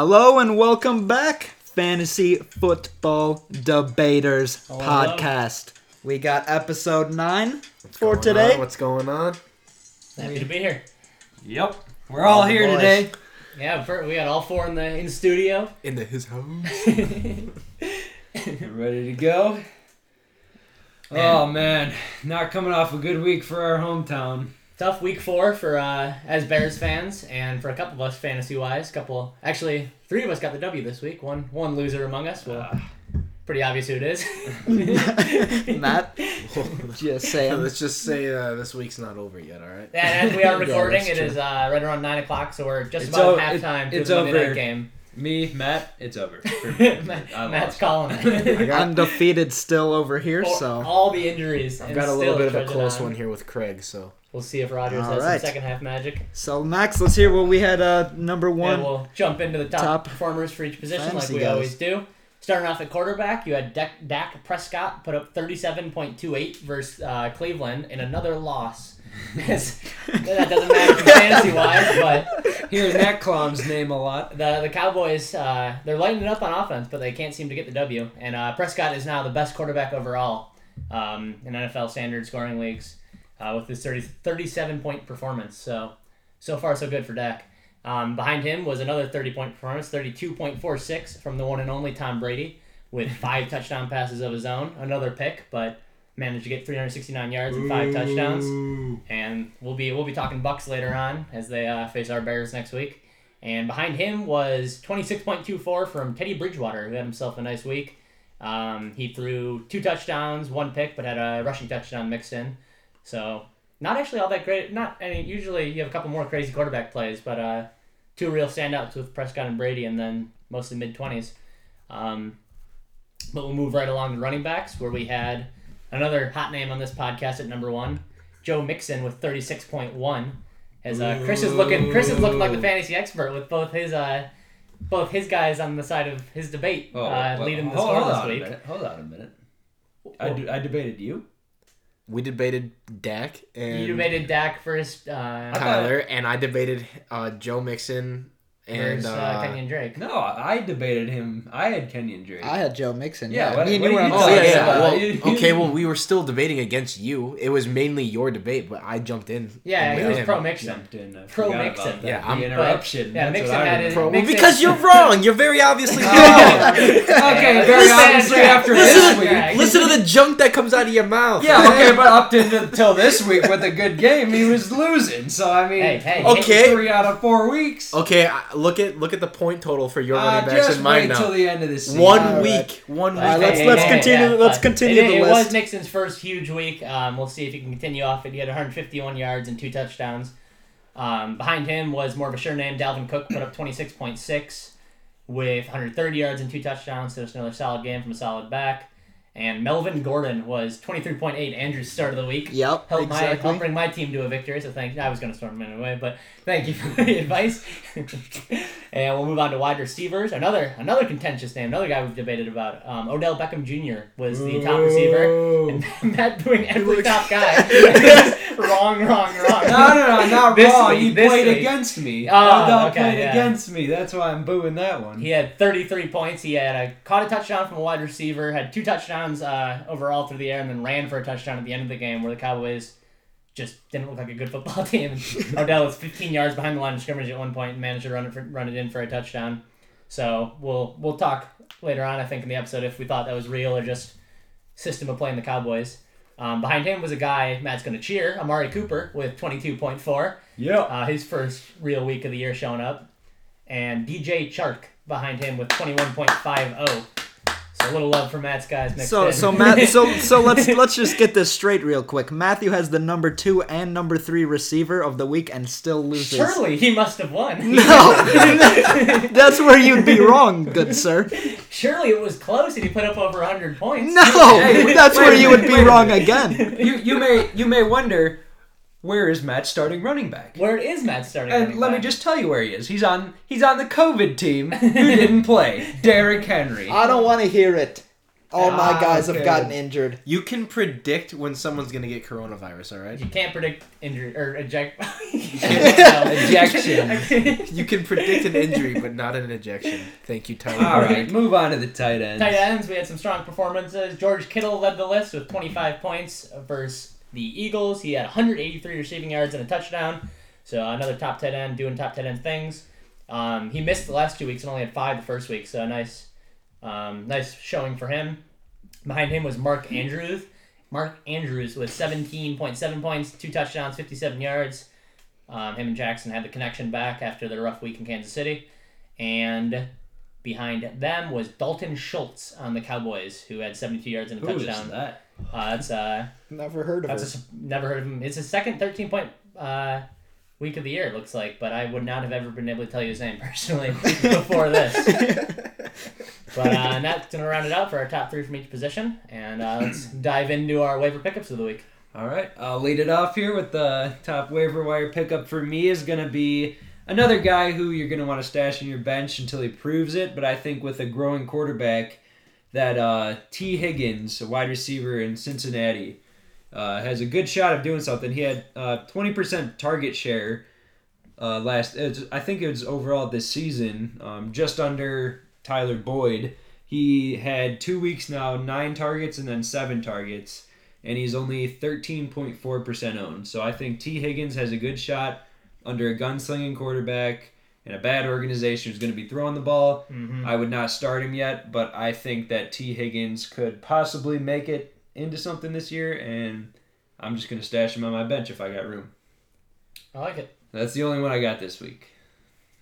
Hello and welcome back, Fantasy Football Debaters oh, Hello. podcast. We got episode 9 for today. on? What's going on? Happy to be here. Yep. We're all Oh, here boys. today. Yeah, we got all four in the in studio. In the his house. Ready to go? Oh man, not coming off a good week for our hometown. Tough week four for uh, as Bears fans, and for a couple of us fantasy wise. Couple, actually, three of us got the W this week. One one loser among us. Well, Ah. pretty obvious who it is. Matt, just saying. Let's just say uh, this week's not over yet. All right. and as we are recording, that's it true. is uh, right around nine o'clock, so we're just It's about o- it- halftime to it's the Monday over. game. Me, Matt, it's over. me. Matt- I Matt's lost. calling it. Undefeated still over here, For so. all the injuries. I've got a little bit of a close on. one here with Craig. So We'll see if Rodgers All has right. some second half magic. So, Max, let's hear what we had uh, number one. And we'll jump into the top, top performers for each position like we guys. always do. Starting off at quarterback, you had Dak, Dak Prescott put up 37.28 versus uh, Cleveland in another loss. That doesn't matter fantasy wise, but Hearing that clown's name a lot. the the Cowboys uh, they're lighting it up on offense, but they can't seem to get the W. And uh, Prescott is now the best quarterback overall um, in NFL standard scoring leagues uh, with his 30, 37 point performance. So so far so good for Dak. Um, behind him was another 30 point performance, 32.46 from the one and only Tom Brady with five touchdown passes of his own. Another pick, but managed to get 369 yards and five touchdowns and we'll be we'll be talking Bucs later on as they uh, face our Bears next week. And behind him was 26.24 from Teddy Bridgewater, who had himself a nice week. Um, he threw two touchdowns, one pick, but had a rushing touchdown mixed in. So not actually all that great. Not I mean usually you have a couple more crazy quarterback plays, but uh, two real standouts with Prescott and Brady, and then mostly mid twenties. Um, but we'll move right along to running backs, where we had another hot name on this podcast at number one, Joe Mixon with thirty six point one. As uh, Chris is looking, Chris is looking like the fantasy expert with both his uh, both his guys on the side of his debate, uh, Oh, well, leading the hold, score hold this on week. A minute. Hold on a minute. I, Well, d- I debated you. We debated Dak and you debated Dak first uh, Tyler, and I debated uh, Joe Mixon and versus uh, uh, Kenyon Drake. No, I debated him. I had Kenyon Drake. I had Joe Mixon. Yeah, Yeah, what- me and what you were you on Oh the yeah, same yeah. side. Well, okay. Well, we were still debating against you. It was mainly your debate, but I jumped in. Yeah, he was pro Mixon. Jumped in. Pro Mixon. Yeah, The I'm- interruption. yeah, Mixon had it- Pro- well, because you're wrong. You're very obviously wrong. Okay, very Listen- obviously after this week. Listen to the junk that comes out of your mouth. Yeah, okay, but up until this week with a good game, he was losing. So I mean, Hey, hey, Okay. three out of four weeks. Okay, I- look at look at the point total for your Uh, running backs just and mine wait till now. the end of the season. One All week, right. one week. All right, let's- Hey, let's hey, continue- hey, let's but continue it, the it list. It was Mixon's first huge week. Um, we'll see if he can continue off it. He had 151 yards and two touchdowns. Um, behind him was more of a sure name. Dalvin Cook put up 26.6 with 130 yards and two touchdowns. So it's another solid game from a solid back. And Melvin Gordon was 23.8, Andrew's start of the week. Yep, Help my exactly. help bring my team to a victory. So thank I was going to storm him anyway, but thank you for the advice. and we'll move on to wide receivers. Another another contentious name. Another guy we've debated about. Um, Odell Beckham Jr. was the top receiver, and Matt doing every top guy. wrong, wrong, wrong. No, no, no, not This wrong. week, he played week. against me. Oh, Odell okay, played yeah. against me. That's why I'm booing that one. He had 33 points. He had a caught a touchdown from a wide receiver, had two touchdowns uh, overall through the air, and then ran for a touchdown at the end of the game where the Cowboys just didn't look like a good football team. Odell was 15 yards behind the line of scrimmage at one point and managed to run it for, run it in for a touchdown. So we'll we'll talk later on, I think, in the episode if we thought that was real or just system of playing the Cowboys. Um, behind him was a guy Matt's going to cheer, Amari Cooper with 22.4 Yeah. uh, his first real week of the year showing up, and DJ Chark behind him with 21.50. So a little love for Matt's guys mixed So in. so Matt so so let's let's just get this straight real quick. Matthew has the number two and number three receiver of the week and still loses. Surely he must have won. No, that's where you'd be wrong, good sir. Surely it was close and he put up over 100 points. No, Hey, that's wait where a you minute, would be wait wrong again. you you may you may wonder where is Matt starting running back? Where is Matt starting? And running let me just tell you where he is. He's on he's on the COVID team who didn't play. Derrick Henry. I don't want to hear it. All my Ah, guys have gotten injured. You can predict when someone's gonna get coronavirus. All right. You can't predict injury or eject. Ejection. You can predict an injury, but not an ejection. Thank you, Tyler. All right, move on to the tight ends. Tight ends, we had some strong performances. George Kittle led the list with 25 points versus the Eagles. He had 183 receiving yards and a touchdown. So another top tight end doing top tight end things. Um, he missed the last two weeks and only had five the first week, so a nice, um, nice showing for him. Behind him was Mark Andrews. Mark Andrews with 17.7 points, two touchdowns, 57 yards. Um, him and Jackson had the connection back after their rough week in Kansas City. And behind them was Dalton Schultz on the Cowboys, who had 72 yards and a Who is touchdown. that? Uh, that's uh, Never heard of that's a, her. s- never heard of him. It's his second 13 point uh, week of the year, it looks like, but I would not have ever been able to tell you his name personally before this. But uh, and that's gonna round it out for our top three from each position, and uh, let's dive into our waiver pickups of the week. All right, I'll lead it off here with the top waiver wire pickup for me is going to be another guy who you're going to want to stash in your bench until he proves it. But I think with a growing quarterback, that uh, Tee Higgins, a wide receiver in Cincinnati, uh, has a good shot of doing something. He had uh, 20% target share uh, last. I think it was overall this season, um, just under Tyler Boyd. He had two weeks now, nine targets and then seven targets and he's only 13.4% owned. So I think Tee Higgins has a good shot under a gunslinging quarterback and a bad organization who's going to be throwing the ball. Mm-hmm. I would not start him yet, but I think that Tee Higgins could possibly make it into something this year, and I'm just going to stash him on my bench if I got room. I like it. That's the only one I got this week.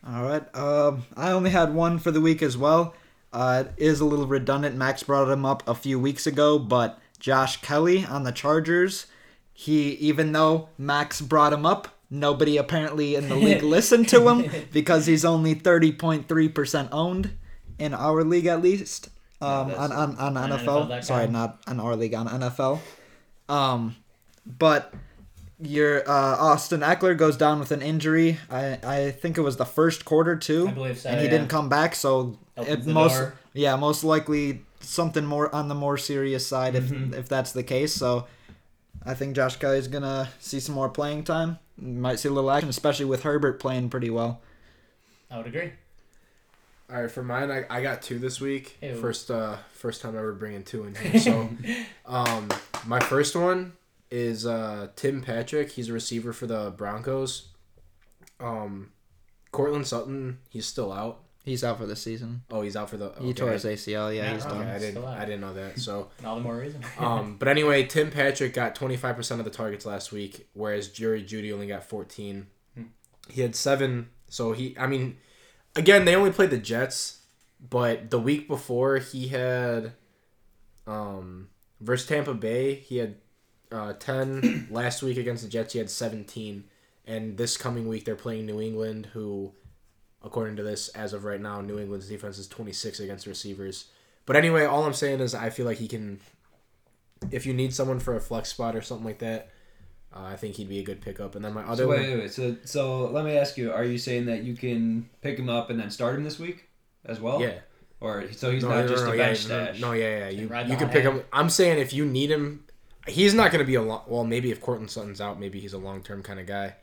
All right. Um, I only had one for the week as well. Uh, it is a little redundant. Max brought him up a few weeks ago, but Josh Kelley on the Chargers, he even though Max brought him up, nobody apparently in the league listened to him because he's only thirty point three percent owned in our league at least. Um, that's- on on, on on NFL. NFL.com. Sorry, not on our league on NFL. Um, but your uh, Austin Ekeler goes down with an injury. I I think it was the first quarter too, I believe so. and he yeah. didn't come back. So Opens it most door. yeah most likely something more on the more serious side if Mhm. if that's the case. So I think Josh Kelley's gonna see some more playing time. Might see a little action, especially with Herbert playing pretty well. I would agree. All right, for mine, I, I got two this week. Ew. First, uh, first time ever bringing two in here. So, um, my first one is uh Tim Patrick. He's a receiver for the Broncos. Um, Courtland Sutton, he's still out. He's out for the season. Oh, he's out for the. He okay. tore his ACL. Yeah, Yeah, he's okay. done. I didn't. Out. I didn't know that. So, All the more reason. um, but anyway, Tim Patrick got twenty five percent of the targets last week, whereas Jerry Jeudy only got fourteen. Hmm. He had seven. So he, I mean, again, they only played the Jets, but the week before he had, um, versus Tampa Bay, he had uh, ten. last week against the Jets, he had seventeen, and this coming week they're playing New England, who, according to this, as of right now, New England's defense is twenty six against receivers. But anyway, all I'm saying is I feel like he can. If you need someone for a flex spot or something like that, uh, I think he'd be a good pickup. And then my other So one, wait, wait, wait. So, so let me ask you: Are you saying that you can pick him up and then start him this week as well? yeah, Or so he's No, not no, just no, a yeah, bench no, stash? No, yeah, yeah. You ride you can pick him. I'm saying if you need him, he's not going to be a long. Well, maybe if Courtland Sutton's out, maybe he's a long term kind of guy.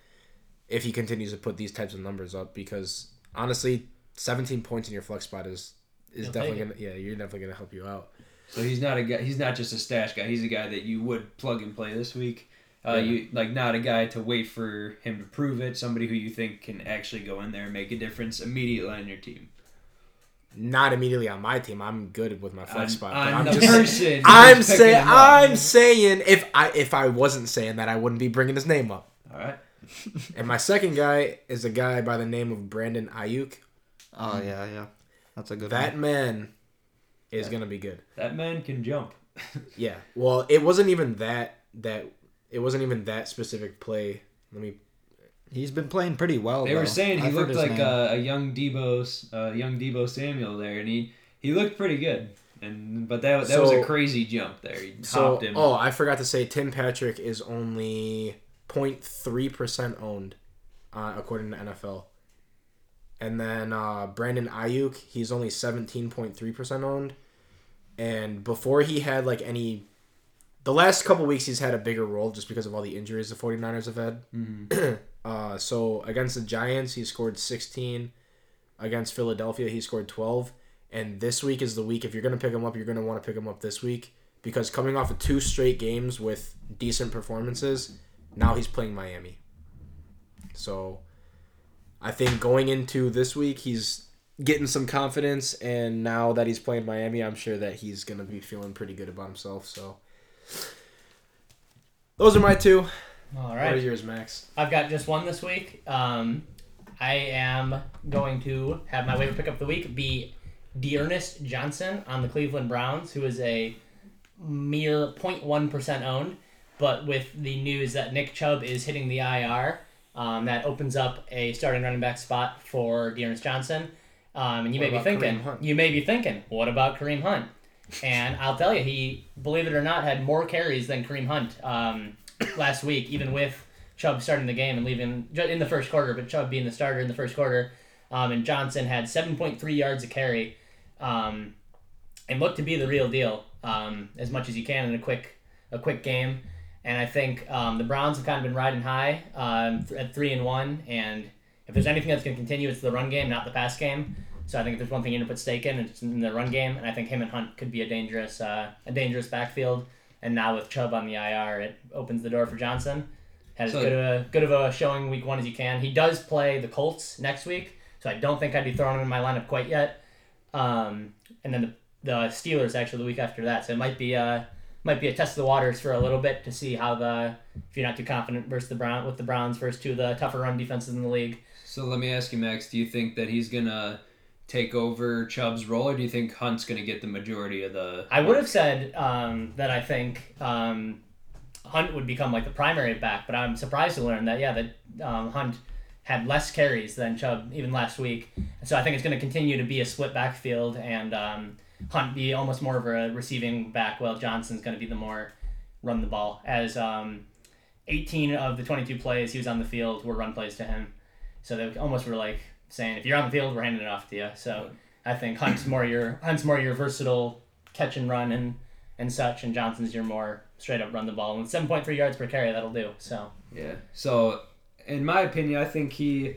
If he continues to put these types of numbers up, because honestly, 17 points in your flex spot is is He'll definitely gonna yeah you're definitely gonna help you out. So he's not a guy. He's not just a stash guy. He's a guy that you would plug and play this week. Uh, Yeah. You like not a guy to wait for him to prove it. Somebody who you think can actually go in there and make a difference immediately on your team. Not immediately on my team. I'm good with my flex on, spot. on but I'm the just person. I'm saying. I'm saying if I if I wasn't saying that I wouldn't be bringing his name up. All right. And my second guy is a guy by the name of Brandon Aiyuk. Oh yeah, yeah. That's a good That one. man is Yeah. gonna be good. That man can jump. Yeah. Well, it wasn't even that that it wasn't even that specific play. Let me. He's been playing pretty well. They were saying he I've looked like a, a young Deebo, uh, young Deebo Samuel there, and he he looked pretty good. And but that that was a crazy jump there. He So hopped him. oh, I forgot to say Tim Patrick is only 0.3 percent owned, uh, according to NFL. And then uh, Brandon Aiyuk, he's only 17.3 percent owned. and before he had like any, the last couple weeks he's had a bigger role just because of all the injuries the 49ers have had. uh, so against the Giants, he scored 16. Against Philadelphia, he scored 12. And this week is the week, if you're going to pick him up, you're going to want to pick him up this week because coming off of two straight games with decent performances, now he's playing Miami. So I think going into this week, he's getting some confidence, and now that he's playing Miami, I'm sure that he's gonna be feeling pretty good about himself. So those are my two. All right. What are yours, Max? I've got just one this week. Um, I am going to have my waiver pick up the week be D'Ernest Johnson on the Cleveland Browns, who is a mere 0.1% owned. But with the news that Nick Chubb is hitting the IR, um, that opens up a starting running back spot for D'Ernest Johnson. Um, and you What may be thinking, you may be thinking, what about Kareem Hunt? And I'll tell you, he, believe it or not, had more carries than Kareem Hunt um, last week, even with Chubb starting the game and leaving in the first quarter, but Chubb being the starter in the first quarter. Um, and Johnson had 7.3 yards a carry um, and looked to be the real deal um, as much as you can in a quick a quick game. And I think um, the Browns have kind of been riding high um, th- at three and one. And if there's anything that's going to continue, it's the run game, not the pass game. So I think if there's one thing you need to put stake in, it's in the run game. And I think him and Hunt could be a dangerous uh, a dangerous backfield. And now with Chubb on the IR, it opens the door for Johnson. Had as So- good of a good of a showing week one as you can. He does play the Colts next week, so I don't think I'd be throwing him in my lineup quite yet. Um, and then the, the Steelers actually the week after that, so it might be uh might be a test of the waters for a little bit to see how the if you're not too confident versus the Brown with the Browns versus two of the tougher run defenses in the league. So let me ask you, Max. Do you think that he's gonna take over Chubb's role, or do you think Hunt's gonna get the majority of the? I would have said um, that I think um, Hunt would become like the primary back, but I'm surprised to learn that yeah that um, Hunt had less carries than Chubb even last week, and so I think it's going to continue to be a split backfield and um, Hunt be almost more of a receiving back, while Johnson's going to be the more run the ball. As um, 18 of the 22 plays he was on the field were run plays to him, so they almost were like saying if you're on the field we're handing it off to you. So I think Hunt's more your Hunt's more your versatile catch and run and and such, and Johnson's your more straight up run the ball. And 7.3 yards per carry, that'll do. So Yeah. So, in my opinion, I think he,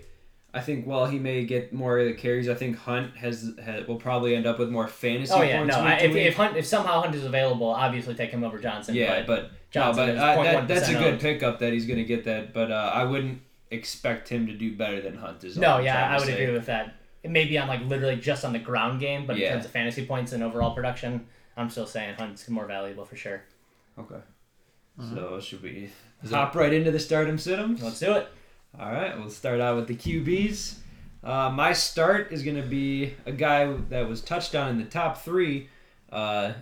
I think while he may get more of the carries, I think Hunt has, has will probably end up with more fantasy oh yeah, points. no, I, if, if Hunt if somehow Hunt is available, obviously take him over Johnson. yeah, but, but no, Johnson but is uh, that, that's a good owned. pickup that he's going to get that. But uh, I wouldn't expect him to do better than Hunt. Is all no, yeah, I would say. agree with that. It may be on like literally just on the ground game, but Yeah. in terms of fantasy points and overall production, I'm still saying Hunt's more valuable for sure. Okay. Mm-hmm. So should we hop right into the stardom situms? Let's do it. All right, we'll start out with the QBs. Uh, my start is going to be a guy that was touched on in the top three. Uh,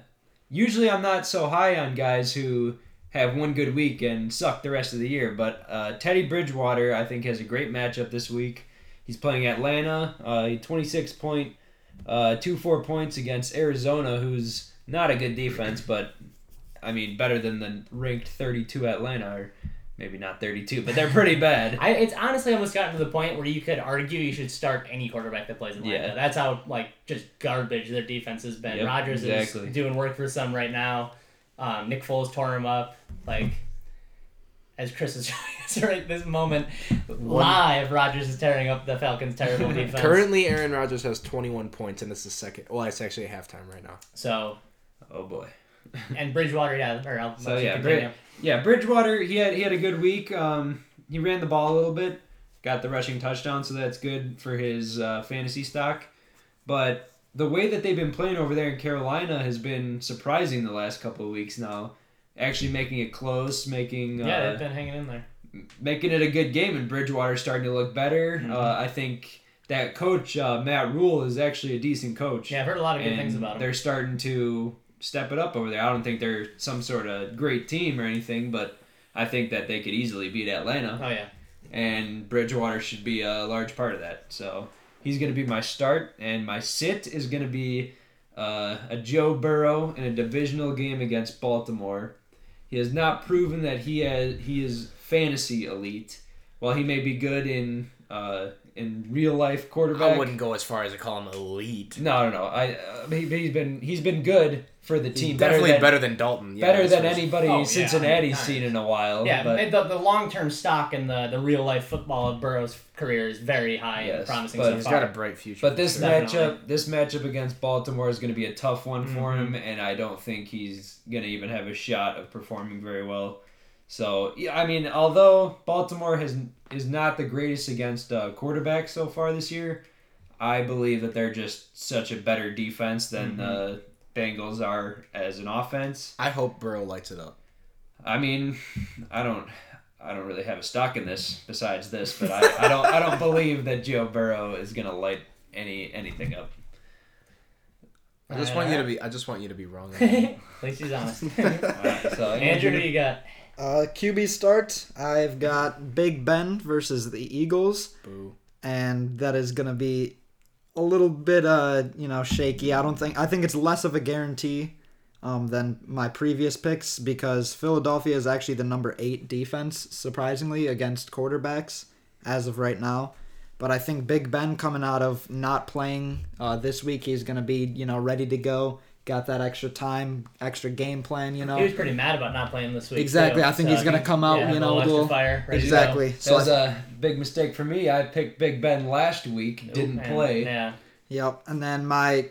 usually, I'm not so high on guys who have one good week and suck the rest of the year, but uh, Teddy Bridgewater, I think, has a great matchup this week. He's playing Atlanta, uh, 26.24 points against Arizona, who's not a good defense, but I mean, better than the ranked 32 Atlanta, or maybe not 32, but they're pretty bad. I, it's honestly almost gotten to the point where you could argue you should start any quarterback that plays in Atlanta. Yeah. That's how like just garbage their defense has been. Yep, Rodgers exactly. is doing work for some right now. Um, Nick Foles tore him up. Like as Chris is showing right this moment, live Rodgers is tearing up the Falcons' terrible defense. Currently, Aaron Rodgers has 21 points, and it's the second. Well, it's actually halftime right now. So Oh boy. and Bridgewater, yeah, or I'll So yeah, continue. Brid- yeah, Bridgewater. He had he had a good week. Um, he ran the ball a little bit, got the rushing touchdown, so that's good for his uh, fantasy stock. But the way that they've been playing over there in Carolina has been surprising the last couple of weeks now. Actually, making it close, making uh, yeah, they've been hanging in there. making it a good game, and Bridgewater's starting to look better. Mm-hmm. Uh, I think that coach uh, Matt Rhule is actually a decent coach. Yeah, I've heard a lot of good things about him. They're starting to step it up over there. I don't think they're some sort of great team or anything, but I think that they could easily beat Atlanta, Oh yeah, and Bridgewater should be a large part of that. So he's going to be my start, and my sit is going to be uh, a Joe Burrow in a divisional game against Baltimore. He has not proven that he has he is fantasy elite. While he may be good in uh, in real life quarterback. I wouldn't go as far as to call him elite. No, no, no. I uh, he, he's been he's been good for the team. Definitely than, better than Dalton. Yeah, better than anybody Oh, yeah, Cincinnati's nice. seen in a while. Yeah, but, the, the long term stock in the, the real life football of Burrow's career is very high and promising but so He's far. got a bright future. But this for Sure. matchup, Definitely. this matchup against Baltimore is going to be a tough one for Mm-hmm. him, and I don't think he's going to even have a shot of performing very well. So yeah, I mean, although Baltimore has is not the greatest against uh, quarterbacks so far this year, I believe that they're just such a better defense than Mm-hmm. the Bengals are as an offense. I hope Burrow lights it up. I mean, I don't. I don't really have a stock in this besides this, but I, I don't I don't believe that Joe Burrow is gonna light any anything up. I just want you to be. I just want you to be wrong. on that. At least he's honest. Alright, so Andrew, who you got? Uh, QB start. I've got Big Ben versus the Eagles, Boo. and that is gonna be a little bit uh you know shaky. I don't think I think it's less of a guarantee um than my previous picks because Philadelphia is actually the number eight defense surprisingly against quarterbacks as of right now. But I think Big Ben coming out of not playing uh, this week, he's gonna be you know ready to go. Got that extra time, extra game plan, you know. He was pretty mad about not playing this week. Exactly, too. I think So he's gonna come out, yeah, you have a know, little fire. ready go. Exactly. That So was I, a big mistake for me. I picked Big Ben last week, didn't And, play. Yeah. Yep. And then my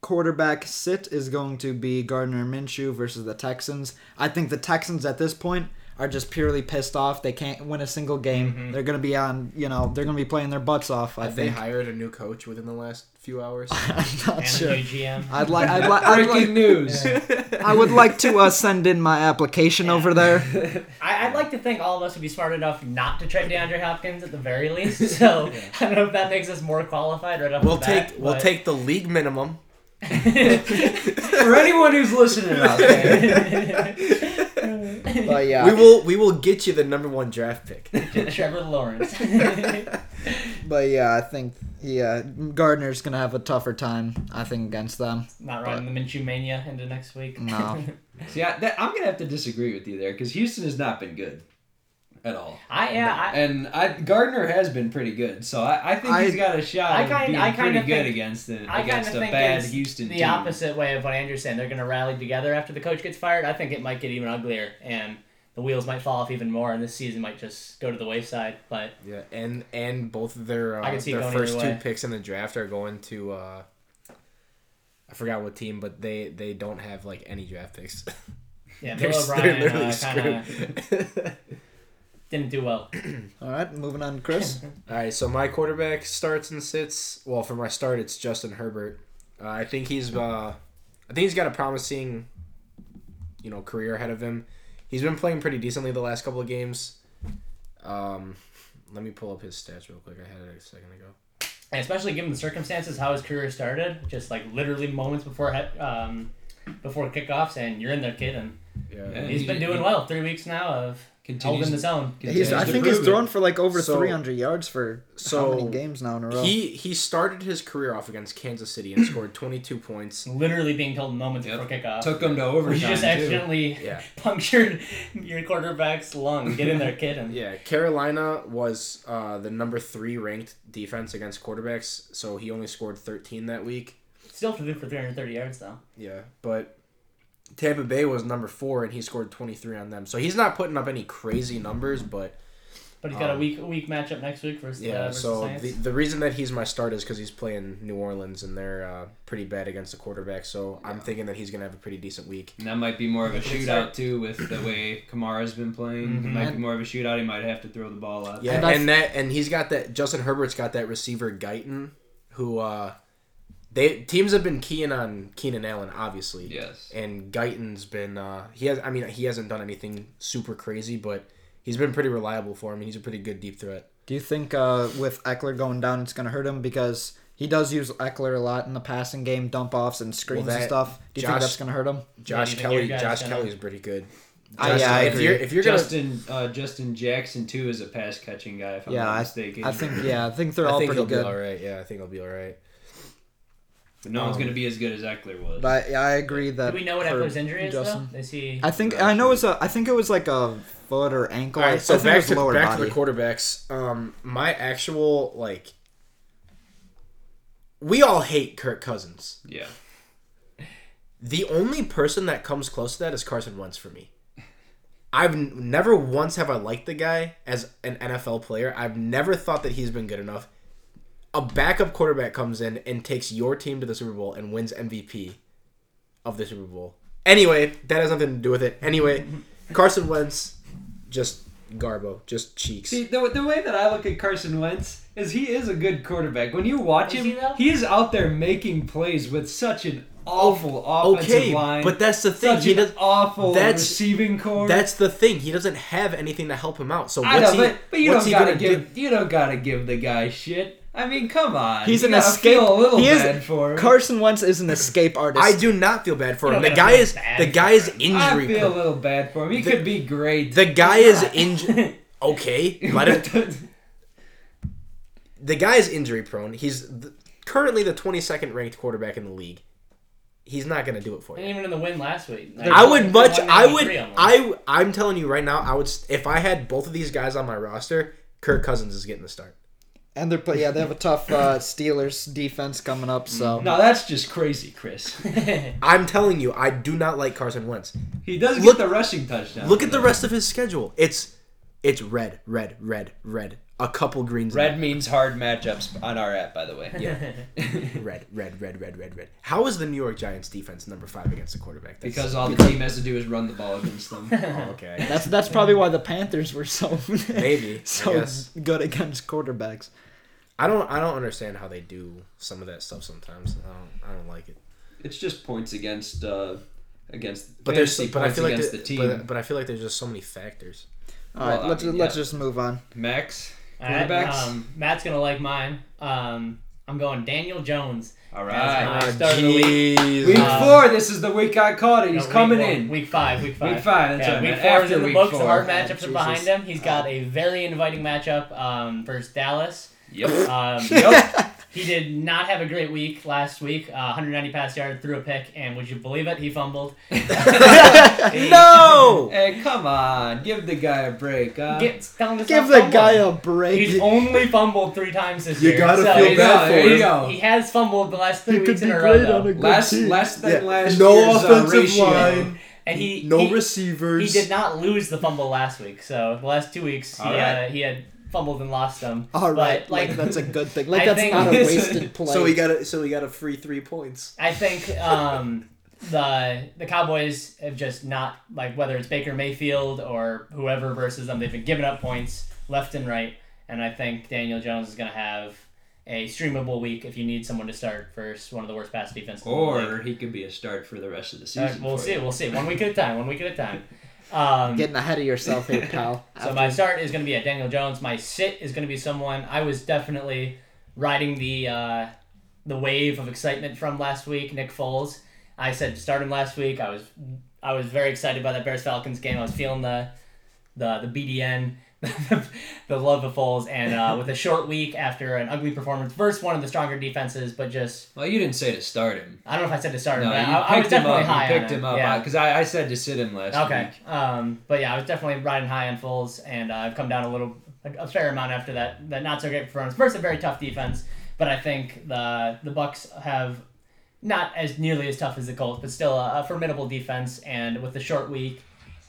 quarterback sit is going to be Gardner Minshew versus the Texans. I think the Texans at this point are just purely pissed off. They can't win a single game. Mm-hmm. They're going to be on, you know, they're going to be playing their butts off, I Have they hired a new coach within the last few hours? I'm not And sure. a new GM. I'd like I'd like I'd Breaking like news. I would like to uh, send in my application over there. I, I'd like to think all of us would be smart enough not to trade DeAndre Hopkins at the very least. So I don't know if that makes us more qualified right off We'll the bat. take we'll but- take the league minimum. for anyone who's listening out there, But yeah. We will we will get you the number one draft pick. Trevor Lawrence. But yeah, I think yeah, Gardner's going to have a tougher time I think against them. not running the Minshew mania into next week. No. see, I, that, I'm gonna have to disagree with you there because Houston has not been good at all. I yeah. I, And I, Gardner has been pretty good, so I, I think I- he's got a shot I of kind- being I kinda pretty good think- against the, I kind against of a think bad it's Houston the team. opposite way of what Andrew's saying. They're going to rally together after the coach gets fired. I think it might get even uglier, and the wheels might fall off even more, and this season might just go to the wayside. But Yeah, and and both of their I uh, can see their first two picks in the draft are going to uh I forgot what team, but they they don't have like any draft picks. yeah, they're, Bill they're O'Brien literally uh, kind of screwed. didn't do well. All right, moving on to Chris. All right, so my quarterback starts and sits. Well, for my start, it's Justin Herbert. Uh, I think he's uh, I think he's got a promising, you know, career ahead of him. He's been playing pretty decently the last couple of games. Um, let me pull up his stats real quick. I had it a second ago. And especially given the circumstances, how his career started, just like literally moments before he- um, before kickoffs, and you're in there, kid, and Yeah. Yeah. he's been doing well. Three weeks now of Continues holding the zone. He's, I think he's thrown for like over So- 300 yards for so how many games now in a row? He he started his career off against Kansas City and scored 22 points. Literally being told moments Yep. before kickoff. Took him to Where overtime you just accidentally Yeah. punctured your quarterback's lung. Get in there, kid. And Yeah, Carolina was uh, the number three ranked defense against quarterbacks, so he only scored 13 that week. still threw for 330 yards though. Yeah, but Tampa Bay was number four, and he scored 23 on them. So he's not putting up any crazy numbers, but But he's got a Um, week a week matchup next week versus yeah. uh, versus so Saints. the, the reason that he's my start is because he's playing New Orleans, and they're uh, pretty bad against the quarterback. So I'm thinking that he's gonna have a pretty decent week. And that might be more of a shootout too, with the way Kamara's been playing. Mhm. It might be more of a shootout. He might have to throw the ball out. Yeah, And and, that and he's got that Justin Herbert's got that receiver Guyton, who uh, they teams have been keying on Keenan Allen, obviously. Yes. and Guyton's been uh, he has I mean he hasn't done anything super crazy, but he's been pretty reliable for him. and He's a pretty good deep threat. Do you think uh, with Ekeler going down, it's going to hurt him because he does use Ekeler a lot in the passing game, dump offs and screens Well, and stuff? Do you Josh- think that's going to hurt him? Josh even Kelley, Josh gonna- Kelley's pretty good. I- Josh- yeah, I if agree. you're if you're gonna, Justin uh, Justin Jackson too is a pass catching guy. If I'm Yeah, not I, mistaken. I think yeah, I think they're I all think pretty he'll good. be all right. Yeah, I think he'll be all right. But no one's um, gonna be as good as Ekeler was. But yeah, I agree that. Do we know what Ekeler's injury is Justin- though? Is he? I think I know it's a. I think it was like a foot or ankle. All I right, so I think it back was to lower back body. to the quarterbacks. Um, my actual like we all hate Kirk Cousins. Yeah. The only person that comes close to that is Carson Wentz for me. I've n- never once have I liked the guy as an NFL player. I've never thought that he's been good enough. A backup quarterback comes in and takes your team to the Super Bowl and wins MVP of the Super Bowl. Anyway, that has nothing to do with it. Anyway, Carson Wentz, just garbo, just cheeks. See, the, the way that I look at Carson Wentz is he is a good quarterback. When you watch Is him, he, he is out there making plays with such an awful offensive okay, line. but that's the thing. such He an does. awful that's- receiving corps. That's the thing. He doesn't have anything to help him out. So I what's know, he? but, but you what's don't he gotta gonna give do? you don't gotta give the guy shit. I mean, come on. He's You an escape. Feel a little he is, bad for him. Carson Wentz is an escape artist. I do not feel bad for him. The guy is the guy is him. I injury. feel a prone. little bad for him. He The- could be great. The guy is injured. Okay, let it. The guy is injury prone. He's th- currently the 22nd ranked quarterback in the league. He's not gonna do it for And you. even in the win last week. I would much. I would. 193 on one. I. I'm telling you right now. I would. If I had both of these guys on my roster, Kirk Cousins is getting the start. And they're but yeah they have a tough uh, Steelers defense coming up. So no, that's just crazy, Chris. I'm telling you, I do not like Carson Wentz. He does Look- get the rushing touchdown. Look at the rest of his schedule. It's it's red, red, red, red. A couple greens. Red means hard matchups on our app, by the way. Yeah. red, red, red, red, red, red. How is the New York Giants defense number five against the quarterback? That's- Because all the team has to do is run the ball against them. Oh, okay. that's that's probably why the Panthers were so Maybe. So good against quarterbacks. I don't. I don't understand how they do some of that stuff. Sometimes I don't. I don't like it. It's just points against uh, against But there's. But I feel like. against there- the team. But, but I feel like there's just so many factors. All right, Well, I let's mean, let's yeah. just move on. Max, All right, quarterbacks. um, Matt's gonna like mine. Um, I'm going Daniel Jones. all That's right. start the week. jeez. Week Um, four. This is the week I caught it. He's No, coming one- in. Week five. Week five. Week five, that's yeah, right, Week man. four is After in the week books. The four. hard Oh, matchups are behind him. He's got a very inviting matchup um, versus Dallas. Yep. Um, yep. He did not have a great week last week. Uh, 190 pass yards, threw a pick, and would you believe it? He fumbled. No. Hey, come on. Give the guy a break. Huh? Get, tell him Give stop the guy a break. He's only fumbled three times this You year. You gotta so feel bad there for you him. go. He has fumbled the last three He could weeks in be a row. great on a good less team. less than Yeah. last year. No year's uh, offensive ratio. line. And he No he, receivers. he did not lose the fumble last week. So the last two weeks, he, All right. uh, he had fumbled and lost them. All right, But, like, like, that's a good thing. Like I that's think- not a wasted play. So we got a. So he got a free three points. I think um, the the Cowboys have just not like whether it's Baker Mayfield or whoever versus them, they've been giving up points left and right. And I think Daniel Jones is going to have a streamable week if you need someone to start versus one of the worst pass defenses. in the. Or he could be a start for the rest of the season. we'll see. you. We'll see. One week at a time. One week at a time. Um, Getting ahead of yourself here, pal. so my start is going to be at Daniel Jones. My sit is going to be someone I was definitely riding the uh, the wave of excitement from last week. Nick Foles. I said start him last week. I was I was very excited by that Bears Falcons game. I was feeling the the the BDN. the love of Foles, and uh, with a short week after an ugly performance versus one of the stronger defenses, but just Well, you didn't say to start him. I don't know if I said to start him, No, but you I, picked him up. You picked on him up Yeah. because I, I said to sit him last Okay. week. Um, but yeah, I was definitely riding high on Foles, and uh, I've come down a little, a, a fair amount after that. That not so great performance. versus a very tough defense, but I think the the Bucs have not as nearly as tough as the Colts, but still a, a formidable defense. And with the short week,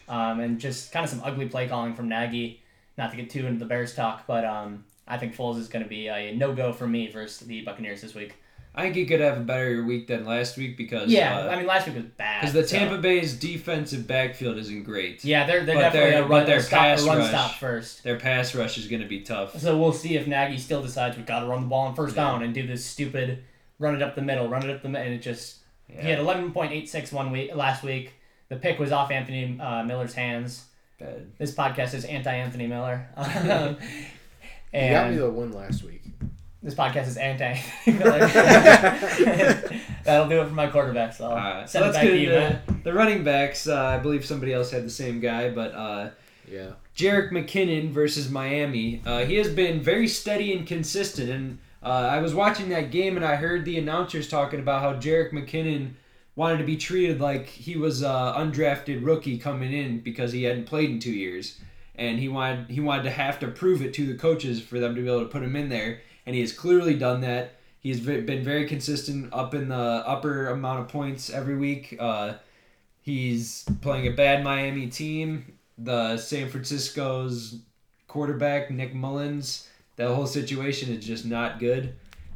um, and just kind of some ugly play calling from Nagy. Not to get too into the Bears talk, but um, I think Foles is going to be a no go for me versus the Buccaneers this week. I think he could have a better week than last week because Yeah, uh, I mean last week was bad. because the so- Tampa Bay's defensive backfield isn't great. Yeah, they're they're But definitely their- a but run, their stop, pass run rush- stop first. Their pass rush is going to be tough. So we'll see if Nagy still decides we got to run the ball on first Yeah. down and do this stupid run it up the middle, run it up the middle, and it just he had Yeah, eleven point eight six one week last week. The pick was off Anthony uh, Miller's hands. Bad. This podcast is anti Anthony Miller, um, You got me the win last week. this podcast is anti Miller. That'll do it for my quarterback. So I'll Alright, so it let's back get to you, into the running backs. Uh, I believe somebody else had the same guy, but uh, Yeah. Jerick McKinnon versus Miami. Uh, he has been very steady and consistent. And uh, I was watching that game and I heard the announcers talking about how Jerick McKinnon wanted to be treated like he was an undrafted rookie coming in because he hadn't played in two years, and he wanted he wanted to have to prove it to the coaches for them to be able to put him in there. And he has clearly done that. He's been very consistent up in the upper amount of points every week. Uh, he's playing a bad Miami team. The San Francisco's quarterback Nick Mullens. That whole situation is just not good,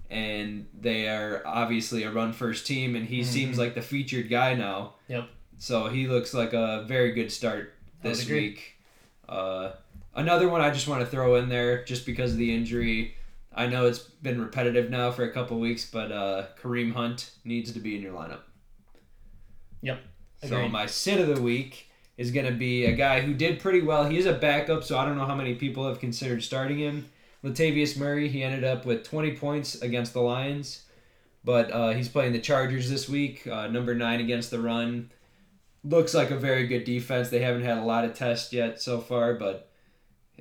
and they are obviously a run first team, and he seems like the featured guy now. Yep. So he looks like a very good start this week. Uh, another one I just want to throw in there just because of the injury. I know it's been repetitive now for a couple weeks, but uh, Kareem Hunt needs to be in your lineup. Yep. So my sit of the week is going to be a guy who did pretty well. He is a backup, so I don't know how many people have considered starting him. Latavius Murray, he ended up with 20 points against the Lions, but uh, he's playing the Chargers this week, uh, number nine against the run. Looks like a very good defense. They haven't had a lot of tests yet so far, but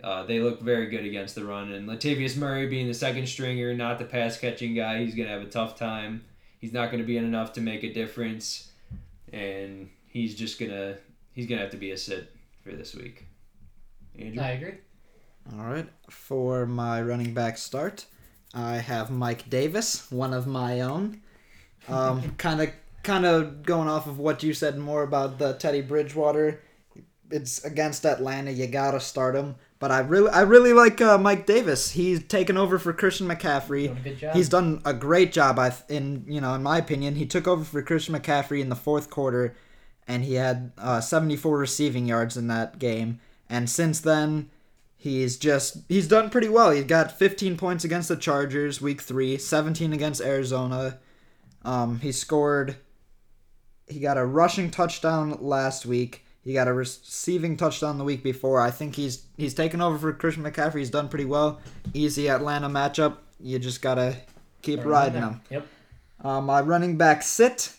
uh, they look very good against the run. And Latavius Murray being the second stringer, not the pass catching guy, he's going to have a tough time. He's not going to be in enough to make a difference, and he's just gonna he's gonna have to be a sit for this week. Andrew, I agree. All right. For my running back start, I have Mike Davis, one of my own. Um, kind of, kind of going off of what you said more about the Teddy Bridgewater. It's against Atlanta. You gotta start him. But I really, I really like uh, Mike Davis. He's taken over for Christian McCaffrey. Doing a good job. He's done a great job. I, th- in you know, in my opinion, he took over for Christian McCaffrey in the fourth quarter, and he had uh, 74 receiving yards in that game. And since then, he's just he's done pretty well. He got 15 points against the Chargers week three, 17 against Arizona. Um, he scored. He got a rushing touchdown last week. He got a receiving touchdown the week before. I think he's he's taken over for Christian McCaffrey. He's done pretty well. Easy Atlanta matchup. You just gotta keep riding him. Yep. Uh, my running back sit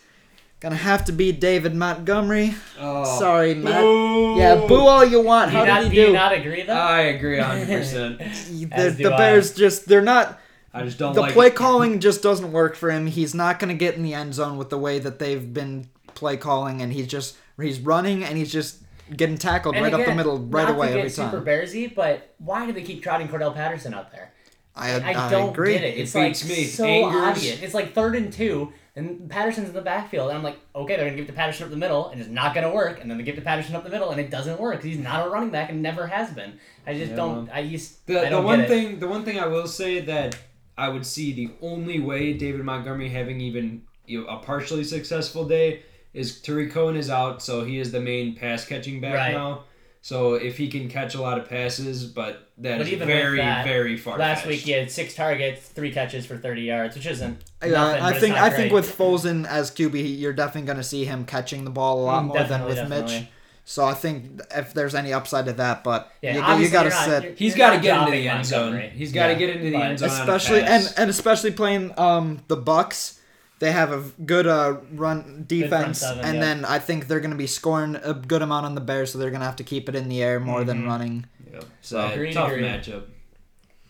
gonna have to be David Montgomery. oh, Sorry, Matt. Boo! Yeah, boo all you want. Do How you, not, did do he you do? not agree though? I agree hundred percent. The, the Bears just they're not I just don't like the like play calling just doesn't work for him. He's not going to get in the end zone with the way that they've been play calling, and he's just he's running and he's just getting tackled And right up the middle right not away to get every super time. Bearsy, but why do they keep trotting Cordell Patterson out there? I, I, I, don't agree. get it. It It's like me. so Angers- obvious. It's like third and two, and Patterson's in the backfield. And I'm like, okay, they're gonna give it to Patterson up the middle, and it's not gonna work. And then they give it to Patterson up the middle, and it doesn't work. 'cause He's not a running back and never has been. I just Yeah, don't. I used. The, I the don't one get it. thing the one thing I will say that I would see the only way David Montgomery having even you know, a partially successful day is Tarik Cohen is out, so he is the main pass catching back Right. now. So if he can catch a lot of passes, but that But is even very that, very far. Last week he had six targets, three catches for 30 yards, which isn't. Yeah, nothing, I think not I think with Foles as QB, you're definitely going to see him catching the ball a lot more than definitely, with Mitch. So I think if there's any upside to that, but Yeah, you, you got to you're not- sit. you're- He's you're got to get into the end zone. Montgomery. He's got to Yeah, get into the but- end zone, on a especially pass. and and especially playing um the Bucs. They have a good uh run defense, seven, and yeah. then I think they're going to be scoring a good amount on the Bears, so they're going to have to keep it in the air more than Mhm. running. Yep. So Agreed, tough agreed. matchup.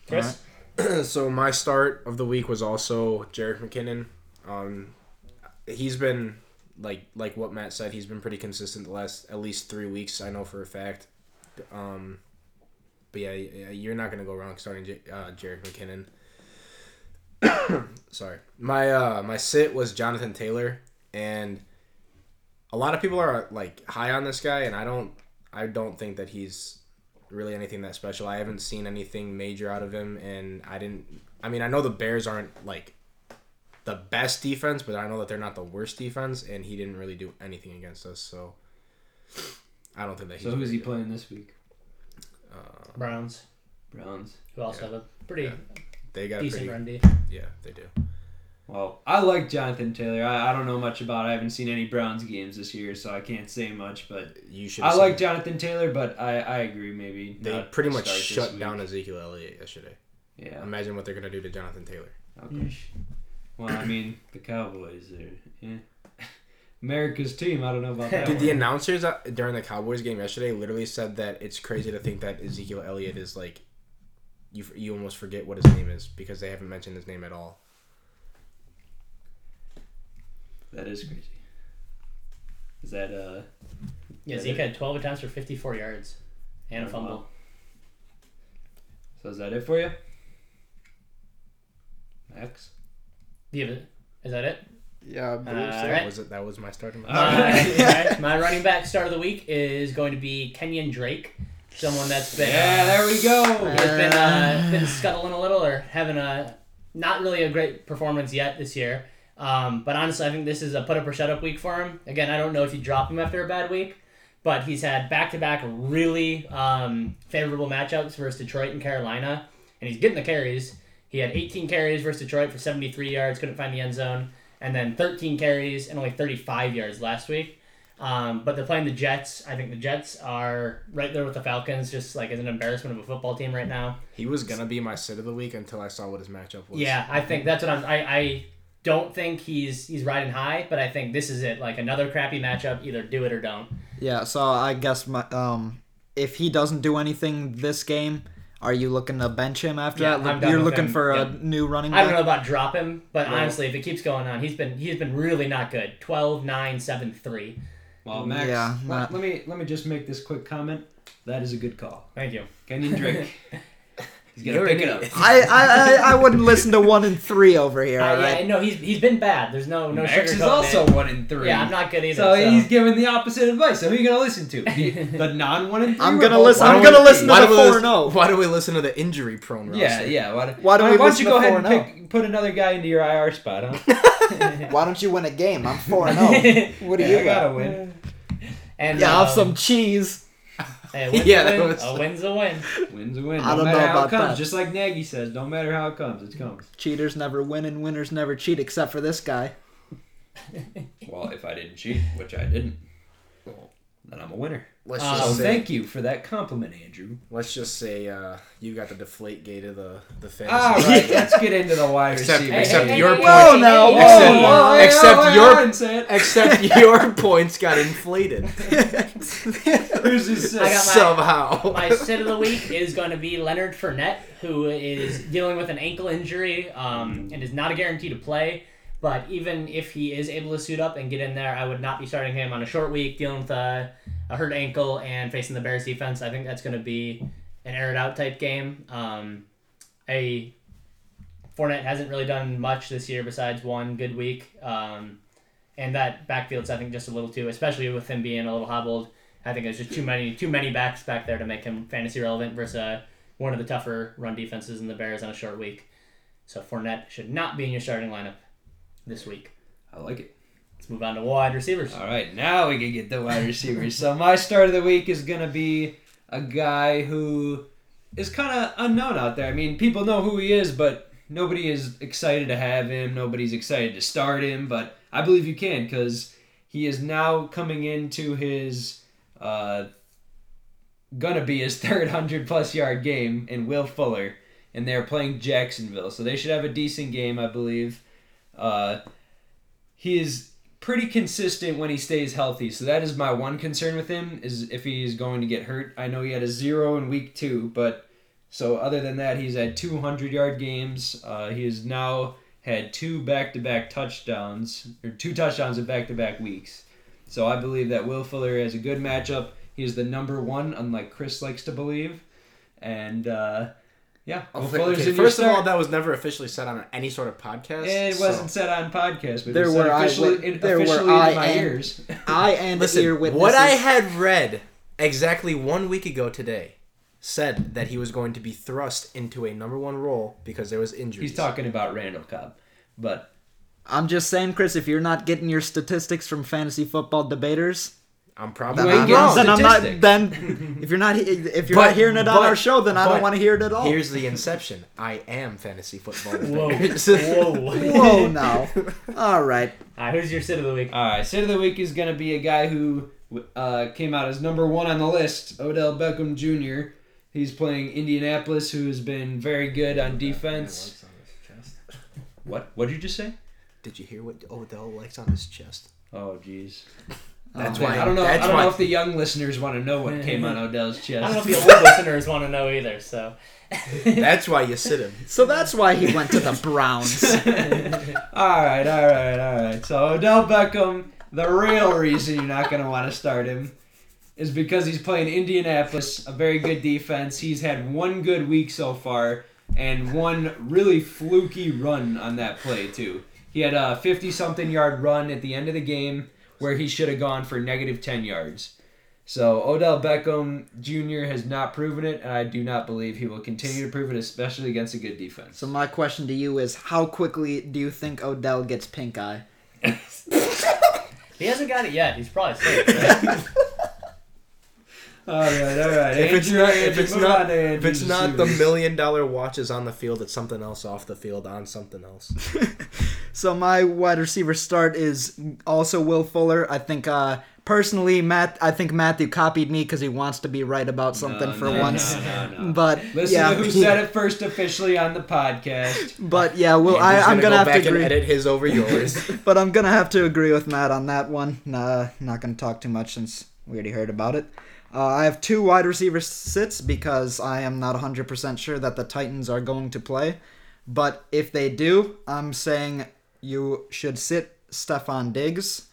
Chris, so my start of the week was also Jerick McKinnon. Um, he's been like like what Matt said. He's been pretty consistent the last at least three weeks. I know for a fact. Um, but yeah, yeah, you're not gonna go wrong starting J- uh, Jerick McKinnon. Sorry, my uh my sit was Jonathan Taylor, and a lot of people are like high on this guy, and I don't I don't think that he's really anything that special. I haven't seen anything major out of him, and I didn't. I mean, I know the Bears aren't like the best defense, but I know that they're not the worst defense, and he didn't really do anything against us. So I don't think that. He's So who's he playing this week? Uh, Browns, Browns. who else Yeah. have a pretty Yeah. They got a decent pretty. run D. Yeah, they do. Well, I like Jonathan Taylor. I, I don't know much about. I haven't seen any Browns games this year, so I can't say much. But You should. I like Jonathan Taylor, but I, I agree. Maybe They not pretty much shut down Ezekiel Elliott yesterday. Yeah. Imagine what they're gonna do to Jonathan Taylor. Okay. Well, I mean, the Cowboys are yeah. America's team. I don't know about that. Dude, the announcers uh, during the Cowboys game yesterday literally said that it's crazy to think that Ezekiel Elliott is like, you you almost forget what his name is because they haven't mentioned his name at all. That is crazy. Is that uh? Yeah, Yeah, Zeke had 12 attempts for 54 yards and a Oh, fumble. wow. So is that it for you? Max. Do you have it? Is that it? Yeah, I believe Uh, so. All That was it. That was my starting. My, alright, my running back start of the week is going to be Kenyon Drake, someone that's been Yeah, there we go. has been uh, been scuttling a little or having a not really a great performance yet this year. Um, but honestly, I think this is a put up or shut up week for him. Again, I don't know if you drop him after a bad week, but he's had back to back really um, favorable matchups versus Detroit and Carolina, and he's getting the carries. He had 18 carries versus Detroit for 73 yards, couldn't find the end zone, and then 13 carries and only 35 yards last week. Um, but they're playing the Jets. I think the Jets are right there with the Falcons, just like as an embarrassment of a football team right now. He was gonna be my sit of the week until I saw what his matchup was. Yeah, I think that's what I'm. I, I don't think he's he's riding high, but I think this is it. Like another crappy matchup. Either do it or don't. Yeah, so I guess my um, if he doesn't do anything this game, are you looking to bench him after Yeah, that? I'm You're looking him. for a Yep. new running back? I don't know about drop him, but Well- honestly, if it keeps going on, he's been he's been really not good. 12, 9, 7, 3. Well, Max, Yeah, let, not- let me let me just make this quick comment. That is a good call. Thank you. Kenyan Drake. He's gonna You're pick it up. I, I, I I wouldn't listen to one and three over here. Uh, all yeah, no, he's he's been bad. There's no no Max is sugarcoating also it. one in three. Yeah, I'm not good either. So, So, he's giving the opposite advice. So who are you gonna listen to? The, the non one and 3 I'm gonna both listen- one I'm and gonna three? listen to Why the do we 4 listen- and oh. Why do we listen to the injury prone roster? Yeah, yeah. Why, Why do we why don't listen you go to ahead 4 and and pick, put another guy into your IR spot, huh? Why don't you win a game? I'm four and zero. What do Yeah, you I got? gotta win. and Yeah, um, have some cheese. Hey, a win's Yeah, a win. was- A win's a win. Win's a win. I No don't matter know how about it comes. that. Just like Nagy says, don't matter how it comes, it comes. Cheaters never win and winners never cheat, except for this guy. Well, if I didn't cheat, which I didn't, then I'm a winner. Let's Um, just So say, thank you for that compliment, Andrew. let's just say uh, you got the deflate gate of the the fantasy. All right, let's get into the wide Except- receiver. except hey, your hey, point- hey, hey, now, whoa, Except- whoa, hey, except wait, your- I didn't say it. Except your points got inflated Who's this? I got my- somehow. My sit of the week is going to be Leonard Fournette, who is dealing with an ankle injury um, and is not a guarantee to play. But even if he is able to suit up and get in there, I would not be starting him on a short week dealing with a, a hurt ankle and facing the Bears defense. I think that's going to be an air it out type game. Um, a Fournette hasn't really done much this year besides one good week. Um, and that backfield's I think just a little too, especially with him being a little hobbled. I think there's just too many too many backs back there to make him fantasy relevant versus uh, one of the tougher run defenses in the Bears on a short week. So Fournette should not be in your starting lineup this week. I like it. Let's move on to wide receivers. All right, now we can get the wide receivers. so my start of the week is gonna be a guy who is kind of unknown out there. I mean, people know who he is, but nobody is excited to have him. Nobody's excited to start him. But I believe you can because he is now coming into his uh, gonna be his third hundred plus yard game in Will Fuller, and they're playing Jacksonville, so they should have a decent game, I believe. Uh, he is pretty consistent when he stays healthy. So that is my one concern with him is if he is going to get hurt. I know he had a zero in week two, but so other than that, he's had 200 yard games. Uh, he has now had two back to back touchdowns or two touchdowns in back to back weeks. So I believe that Will Fuller has a good matchup. He is the number one, unlike Chris likes to believe, and uh, yeah, Will Okay, Fuller's okay, in your First of all, start. that was never officially said on any sort of podcast. It so- wasn't said on podcast, but There it was said were I- officially, it there were officially I my and- ears. I and Listen, ear witnesses. what I had read exactly one week ago today said that he was going to be thrust into a number one role because there was injuries. He's talking about Randall Cobb, but I'm just saying, Chris, if you're not getting your statistics from fantasy football debaters, I'm probably then, ain't I'm, getting not, then I'm not. Then if you're not, if you're But- not hearing it on but- our show, then I don't want to hear it at all. Here's the inception. I am fantasy football. Whoa. Whoa. Whoa, now. All right. All right, who's your sit of the week? all right, sit of the week is gonna be a guy who uh, came out as number one on the list, Odell Beckham Jr. He's playing Indianapolis, who has been very good on defense. What? What did you just say? Did you hear what Odell likes on his chest? Oh, jeez. That's Oh, why. I don't know. That's I don't why. know if the young listeners want to know what came on Odell's chest. I don't know if the old listeners want to know either. So. That's why you sit him. So that's why he went to the Browns. All right, all right, all right. So Odell Beckham, the real reason you're not going to want to start him is because he's playing Indianapolis, a very good defense. He's had one good week so far and one really fluky run on that play too. He had a 50 something yard run at the end of the game where he should have gone for negative 10 yards. So Odell Beckham Jr. has not proven it, and I do not believe he will continue to prove it, especially against a good defense. So my question to you is, how quickly do you think Odell gets pink eye? He hasn't got it yet. He's probably safe. right? all right, all right. If it's Andrew, not, if it's not, on if it's not the million dollar watches on the field, it's something else off the field on something else. So my wide receiver start is also Will Fuller. I think uh, personally, Matt. I think Matthew copied me because he wants to be right about something No, for no, once. no, no, no. But Listen yeah, to who he- said it first officially on the podcast. But yeah, well, I, Andrew's I'm gonna, go have back to and agree. edit his over yours. But I'm gonna have to agree with Matt on that one. Nah, not gonna talk too much since we already heard about it. Uh, I have two wide receiver sits because I am not 100% sure that the Titans are going to play. But if they do, I'm saying you should sit Stefon Diggs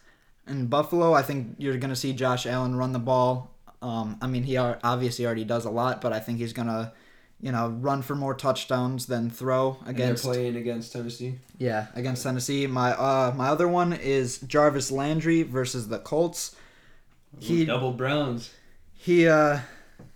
in Buffalo. I think you're gonna see Josh Allen run the ball. Um, I mean, he obviously already does a lot, but I think he's gonna, you know, run for more touchdowns than throw And they're against. playing against Tennessee. Yeah, against Tennessee. My uh my other one is Jarvis Landry versus the Colts. He double Browns. he uh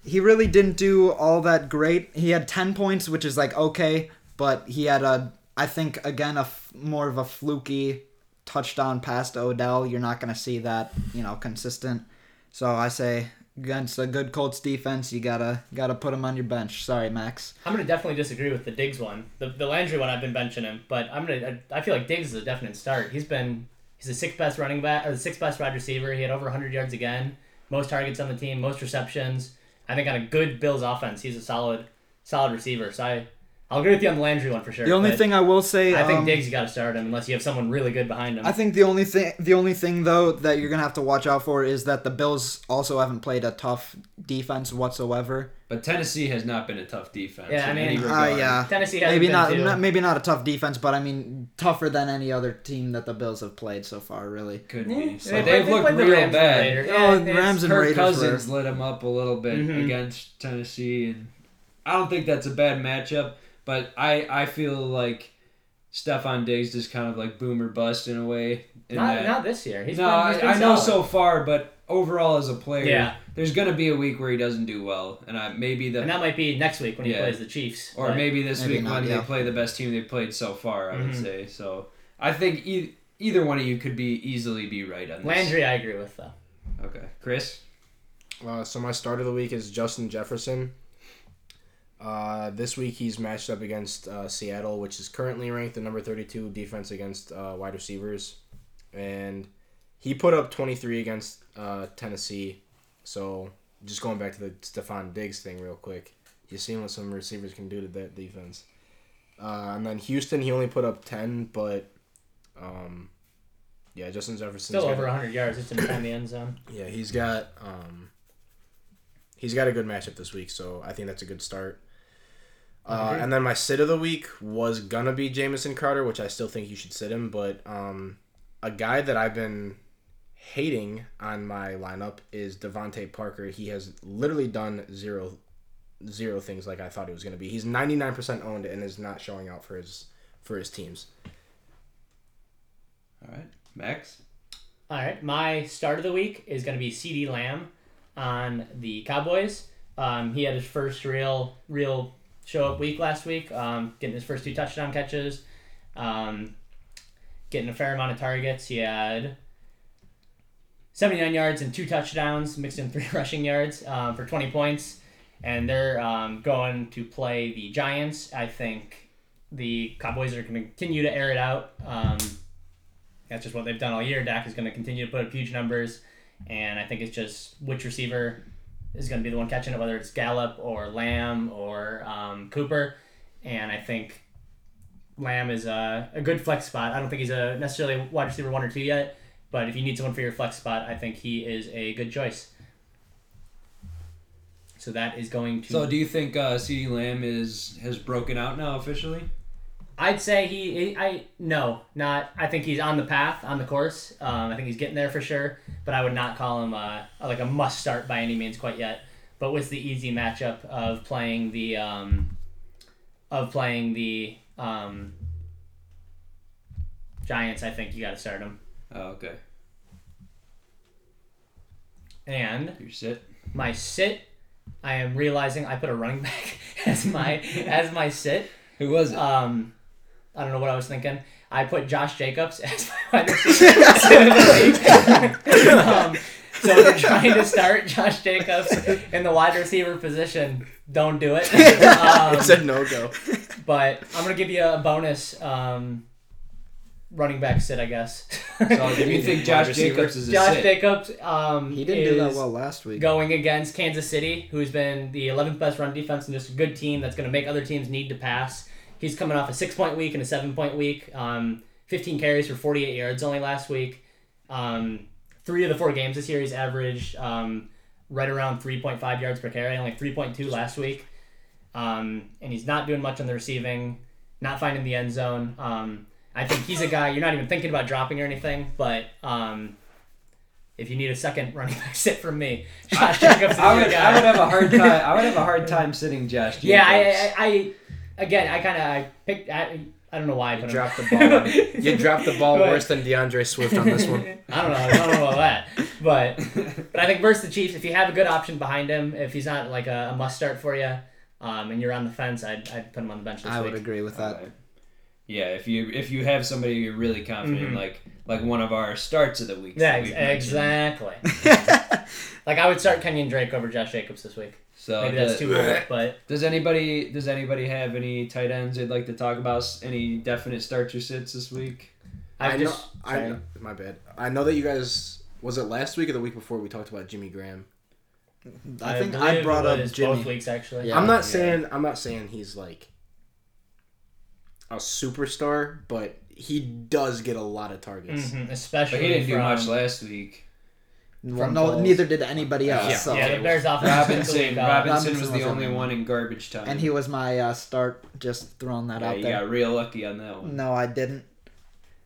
he really didn't do all that great. He had 10 points, which is like okay, but he had a I think again a f- more of a fluky touchdown pass to Odell. You're not going to see that, you know, consistent. So I say against a good Colts defense, you got to got to put him on your bench. Sorry, Max. I'm gonna definitely disagree with the Diggs one. The the Landry one, I've been benching him, but I'm gonna. I, I feel like Diggs is a definite start. He's been he's the sixth best running back or the sixth best wide receiver. He had over 100 yards again, most targets on the team, most receptions. I think on a good Bills offense, he's a solid solid receiver. So I I'll agree with you on the Landry one for sure. The only thing I will say I think um, Diggs got to start him unless you have someone really good behind him. I think the only thing the only thing though that you're gonna have to watch out for is that the Bills also haven't played a tough defense whatsoever. But Tennessee has not been a tough defense. Yeah, I mean- any Uh. Yeah, Tennessee hasn't maybe been not, too. not maybe not a tough defense, but I mean tougher than any other team that the Bills have played so far. Really. Could Yeah, be. they So played- they've they looked played the real Rams and bad. Raiders. Oh, Yeah, and Rams and Kirk Raiders Cousins were. lit him up a little bit Mhm. against Tennessee, and I don't think that's a bad matchup. But I, I feel like Stefon Diggs is kind of like boomer bust in a way. in Not, that- not this year. He's no, been, he's I, been I know so far, but overall as a player, Yeah. there's gonna be a week where he doesn't do well, and I maybe the And that might be next week when he plays the Chiefs. or maybe this Maybe week not, when yeah. they play the best team they've played so far. I would Mhm. say so. I think e- either one of you could be easily be right on this. Landry, I agree with though. Okay, Chris. Uh, so my start of the week is Justin Jefferson. Uh, this week he's matched up against uh, Seattle, which is currently ranked the number 32 defense against uh, wide receivers, and he put up 23 against uh, Tennessee. So just going back to the Stefon Diggs thing real quick, you've seen what some receivers can do to that defense. Uh, and then Houston, he only put up 10, but um, yeah, Justin Jefferson Still over 100 yards just in the end zone. yeah, he's got um, he's got a good matchup this week, so I think that's a good start. Uh, and then my sit of the week was gonna be Jamison Crowder, which I still think you should sit him, but um, a guy that I've been hating on my lineup is DeVante Parker. He has literally done zero zero things like I thought he was gonna be. He's ninety nine percent owned and is not showing out for his for his teams. All right, Max. All right, my start of the week is going to be CeeDee Lamb on the Cowboys. Um, he had his first real real show up week last week, um, getting his first two touchdown catches, um, getting a fair amount of targets. He had 79 yards and two touchdowns, mixed in three rushing yards um, for 20 points. And they're um, going to play the Giants. I think the Cowboys are going to continue to air it out. Um, that's just what they've done all year. Dak is going to continue to put up huge numbers, and I think it's just which receiver is going to be the one catching it, whether it's Gallup or Lamb or um, Cooper. And I think Lamb is a, a good flex spot. I don't think he's a necessarily wide receiver one or two yet, but if you need someone for your flex spot, I think he is a good choice. So that is going to. So, do you think uh, CeeDee Lamb is has broken out now officially? I'd say he, I no, not. I think he's on the path, on the course. Um, I think he's getting there for sure. But I would not call him a, like a must start by any means quite yet. But with the easy matchup of playing the, um, of playing the, um, Giants, I think you got to start him. Oh, okay. And Your sit. my sit, I am realizing I put a running back as my as my sit. Who was it? Um, I don't know what I was thinking. I put Josh Jacobs as my wide receiver. um, so if you're trying to start Josh Jacobs in the wide receiver position, don't do it. Um, It's a no go. but I'm gonna give you a bonus um, running back sit, I guess. so do you think Josh? Jacobs is a Josh sit? Jacobs um, He didn't do that is well last week. going against Kansas City, who's been the 11th best run defense and just a good team that's going to make other teams need to pass. He's coming off a six point week and a seven point week. Um, 15 carries for 48 yards only last week. Um, three of the four games this year, he's averaged um, right around 3.5 yards per carry, only 3.2 last week. Um, and he's not doing much on the receiving, not finding the end zone. Um, I think he's a guy you're not even thinking about dropping or anything, but um, if you need a second running back sit from me, Josh Jacobs I would. I would have a hard time. I would have a hard time sitting Josh Jacobs. yeah, I, I, I, again, I kind of I picked. I, I don't know why I You put dropped the ball. You dropped the ball But- worse than D'Andre Swift on this one. I don't know. I don't know about that, but but I think versus the Chiefs, if you have a good option behind him, if he's not like a, a must start for you, um, and you're on the fence, I'd, I'd put him on the bench this week. I week. would agree with that. Alright. Yeah, if you if you have somebody you're really confident, Mhm. like like one of our starts of the week. Yeah, ex- exactly. like I would start Kenyan Drake over Josh Jacobs this week. So Maybe that's the- too bold, but Does anybody does anybody have any tight ends they'd like to talk about? Any definite starts or sits this week? I've I know. just I know, my bad. I know that you guys. Was it last week or the week before we talked about Jimmy Graham? I think I brought up Jimmy. both weeks actually. Yeah. I'm not yeah. saying I'm not saying he's like a superstar, but he does get a lot of targets. Mhm, especially But he didn't do much last week. Well, no, Foles. neither did anybody else. Yeah. so. Yeah, the Bears offense. Robinson uh, Robinson Robinson was the was only in one in garbage time. And he was my uh, start. Just throwing that yeah, out you there. got real lucky on that one. No, I didn't.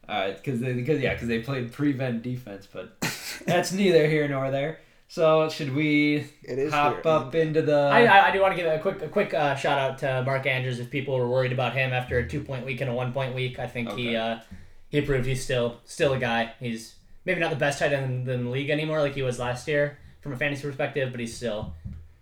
Alright, because because yeah, because they played prevent defense, but that's neither here nor there. So should we It is hop weird. up into the? I, I, I do want to give a quick a quick uh, shout out to Mark Andrews if people were worried about him after a two point week and a one point week. I think he uh, he proved he's still still a guy. He's maybe not the best tight end in the league anymore like he was last year from a fantasy perspective, but he's still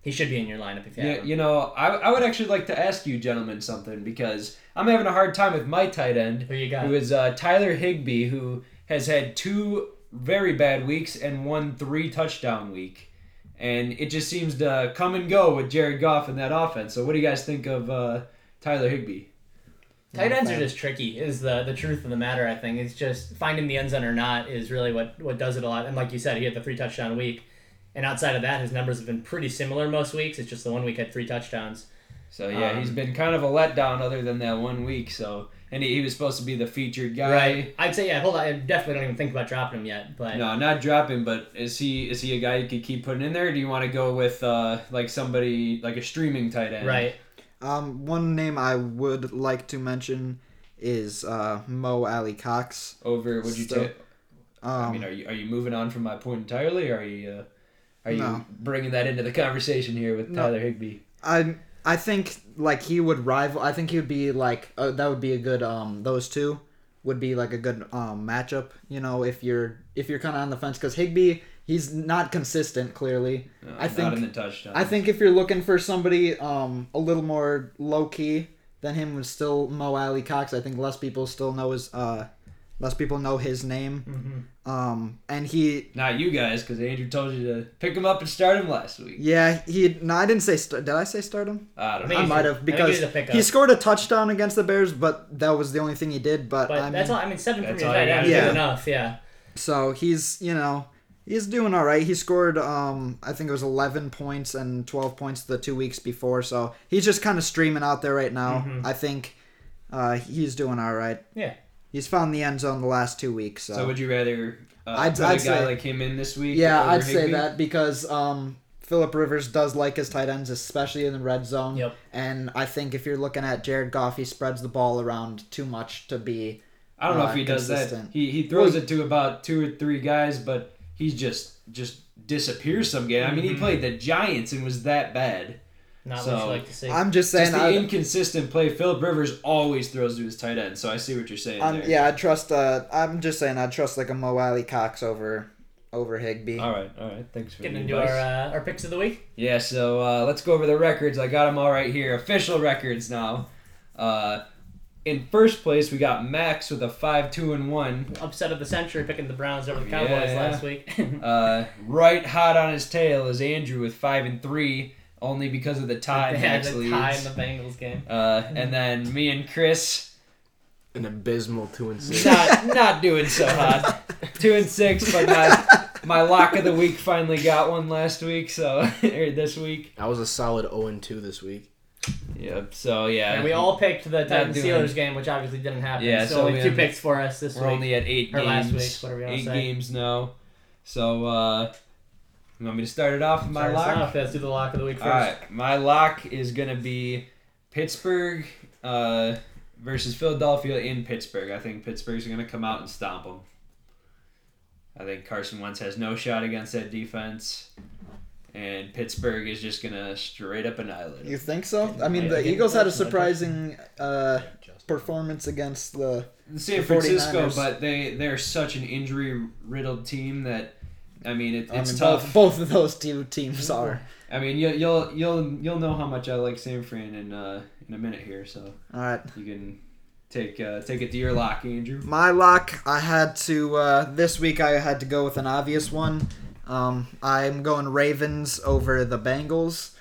he should be in your lineup if you Yeah, you know, I, I would actually like to ask you gentlemen something because I'm having a hard time with my tight end, Who you got? who is uh, Tyler Higbee, who has had two very bad weeks and one three touchdown week, and it just seems to come and go with Jared Goff in that offense. So, what do you guys think of uh, Tyler Higbee? Tight ends are just tricky. Is the the truth of the matter? I think it's just finding the end zone or not is really what what does it a lot. And like you said, he had the three touchdown week, and outside of that, his numbers have been pretty similar most weeks. It's just the one week had three touchdowns. So yeah, Um, he's been kind of a letdown other than that one week. So and he, he was supposed to be the featured guy. Right. I'd say yeah. Hold on. I definitely don't even think about dropping him yet. But No, not dropping, but is he is he a guy you could keep putting in there? Or do you want to go with uh, like somebody like a streaming tight end? right. Um, one name I would like to mention is uh, Mo Alie-Cox. Over would you So, take? I Um, mean, are you are you moving on from my point entirely? Or are you uh, are you No. bringing that into the conversation here with No. Tyler Higbee? I I think like he would rival. I think he would be like uh, that would be a good um those two would be like a good um matchup. You know if you're if you're kind of on the fence because Higbee he's not consistent clearly. No, I not think- in the touchdown. I think if you're looking for somebody um a little more low key than him was still Mo Alie-Cox. I think less people still know his uh less people know his name. Mm-hmm. Um and he not you guys, because Andrew told you to pick him up and start him last week. yeah he no I didn't say st- did I say start him? I don't know. think I might have because he's a pickup. he scored a touchdown against the Bears, but that was the only thing he did. But But I mean, that's all. I mean, seven from That's your all tight end gotta is good enough. Yeah. so he's you know he's doing all right. He scored um I think it was 11 points and 12 points the two weeks before. So he's just kind of streaming out there right now. Mhm. I think uh, he's doing all right. Yeah. He's found the end zone the last two weeks. So, So would you rather uh, I'd- put I'd a guy say- like him in this week? yeah, I'd say that because um. Philip Rivers does like his tight ends, especially in the red zone. Yep. And I think if you're looking at Jared Goff, he spreads the ball around too much to be I don't know uh, if he does that. consistent. He he throws Well, it to about two or three guys, but he just just disappears some game. I mean, he Mhm. played the Giants and was that bad. Not So, what you like to see. I'm just Just saying. the I, inconsistent play. Philip Rivers always throws to his tight end, so I see what you're saying I'm, there. yeah, I trust. Uh, I'm just saying. I trust like a Mo Alie-Cox over over Higbee. All right, all right. Thanks for Getting the into advice. our uh, our picks of the week. Yeah, so uh, let's go over the records. I got them all right here. Official records now. Uh, in first place, we got Max with a 5 2 and 1. Upset of the century, picking the Browns over the Cowboys Yeah. last week. Uh, right hot on his tail is Andrew with 5 and 3, only because of the tie they had Max the leads. tie in the Bengals game. Uh, and then me and Chris, An abysmal two and six. not not doing so hot. 2 and 6, but my, my lock of the week finally got one last week, so, or this week. I was a solid 0 and 2 this week. Yep, so yeah. And we all picked the Titans Steelers game, which obviously didn't happen. Yeah, so, so only we two have- picks for us this We're week. only at eight Or games. last week, whatever you wanna eight say. games now. So, uh, you want me to start it off with my Start lock? off. Let's do the lock of the week first. All right, my lock is gonna be Pittsburgh uh, versus Philadelphia in Pittsburgh. I think Pittsburgh's gonna come out and stomp them. I think Carson Wentz has no shot against that defense, and Pittsburgh is just gonna straight up annihilate. You think so? I mean, Yeah, the again, Eagles had a surprising uh, performance against the. San the Francisco, 49ers. but they they're such an injury riddled team that. I mean, it, I it's mean, tough. Both, both of those two teams are. I mean, you, you'll you'll you'll know how much I like San Fran in uh, in a minute here, so All right. you can take uh, take it to your lock, Andrew. My lock, I had to uh, this week. I had to go with an obvious one. Um, I'm going Ravens over the Bengals.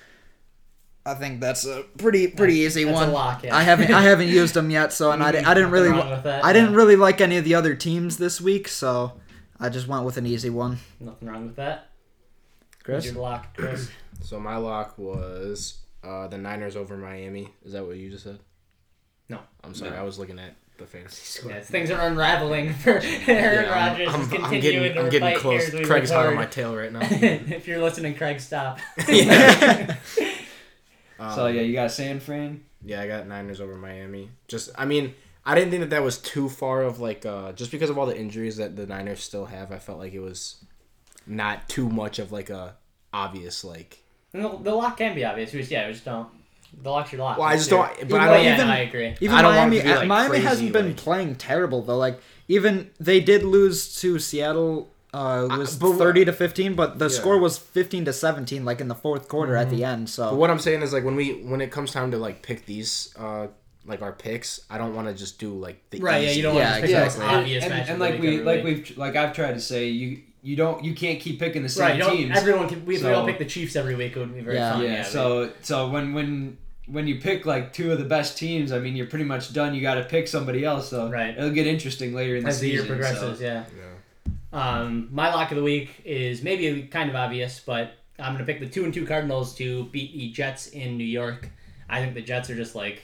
I think that's a pretty pretty easy That's one. a lock, yeah. I haven't I haven't used them yet, so and I, I didn't really wrong that, I didn't yeah. really like any of the other teams this week, so I just went with an easy one. Nothing wrong with that. Chris, Your lock, Chris. So my lock was uh, the Niners over Miami. Is that what you just said? No. I'm sorry. No. I was looking at the fantasy score. Yes, things are unraveling for Aaron Yeah, I'm- Rodgers. I'm, I'm getting, I'm getting close. here as Craig's hot on my tail right now. if you're listening, Craig, stop. Yeah. Um, so yeah, you got San Fran. Yeah, I got Niners over Miami. Just, I mean, I didn't think that that was too far of like, uh, just because of all the injuries that the Niners still have. I felt like it was not too much of like a obvious like. The, the lock can be obvious. We just, yeah, we just don't. The lock's your lock. Well, I just your- don't. But Even I though don't yeah, even- no, I agree. even I don't want Miami it to be, like, Miami crazy, hasn't been playing terrible though. Like even they did lose to Seattle. Uh, it I- was but- thirty to fifteen, but the Yeah. score was fifteen to seventeen, like in the fourth quarter at the end. But So what I'm saying is like when we when it comes time to like pick these uh like our picks, I don't want to just do like the Right, yeah, easy- you don't Yeah, want to pick the most exactly. obvious and, match. and like we every like we've like I've tried to say, you you don't you can't keep picking the same Right, teams. everyone can. If we So- all pick the Chiefs every week, it would be very Yeah. fun. yeah, Yeah, so so when when when you pick like two of the best teams, I mean you're pretty much done. You got to pick somebody else. So Right. it'll get interesting later in the season. as the year progresses, so. yeah. Yeah. Um, my lock of the week is maybe kind of obvious, but I'm gonna pick the two and two Cardinals to beat the Jets in New York. I think the Jets are just like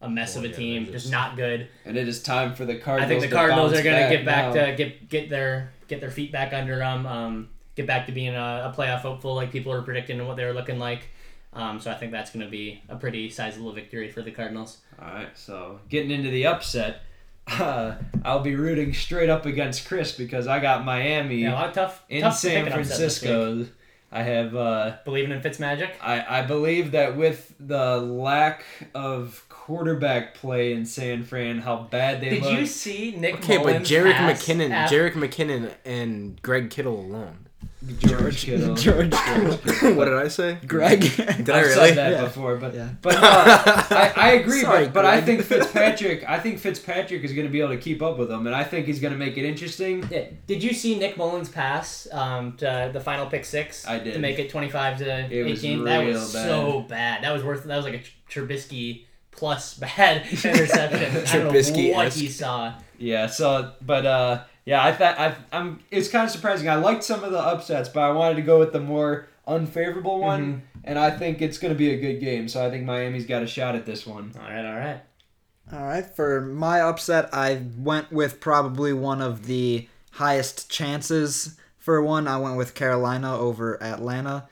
a mess Oh, of a yeah, team, just, just- not good. And it is time for the Cardinals. I think the Cardinals are gonna get back now. to get get their get their feet back under them, um, get back to being a, a playoff hopeful like people are predicting and what they were looking like. Um, so I think that's gonna be a pretty sizable victory for the Cardinals. All right, so getting into the upset, uh, I'll be rooting straight up against Chris because I got Miami Yeah, a lot of tough in tough San pick an upset this week. Francisco. I have. Uh, Believing in Fitzmagic. I, I believe that with the lack of quarterback play in San Fran, how bad they Did look. you see Nick Okay, but Mullens Jerick McKinnon, af- Jerick McKinnon, and Greg Kittle alone. George Kittle. George what did I say? Greg. Did I I've really? said that Yeah. before, but Yeah. but uh, I, I agree. Sorry, but but I think Fitzpatrick. I think Fitzpatrick is going to be able to keep up with them, and I think he's going to make it interesting. Yeah. Did you see Nick Mullens pass um, to the final pick six? I did. To make it twenty five to It was eighteen. that was bad. so bad. That was worth. That was like a Tr- Trubisky plus bad interception. I don't know what he saw. Yeah. So, but uh, yeah, I thought I, I'm. It's kind of surprising. I liked some of the upsets, but I wanted to go with the more unfavorable one, Mm-hmm. and I think it's going to be a good game. So I think Miami's got a shot at this one. All right, all right. All right, for my upset, I went with probably one of the highest chances for one. I went with Carolina over Atlanta.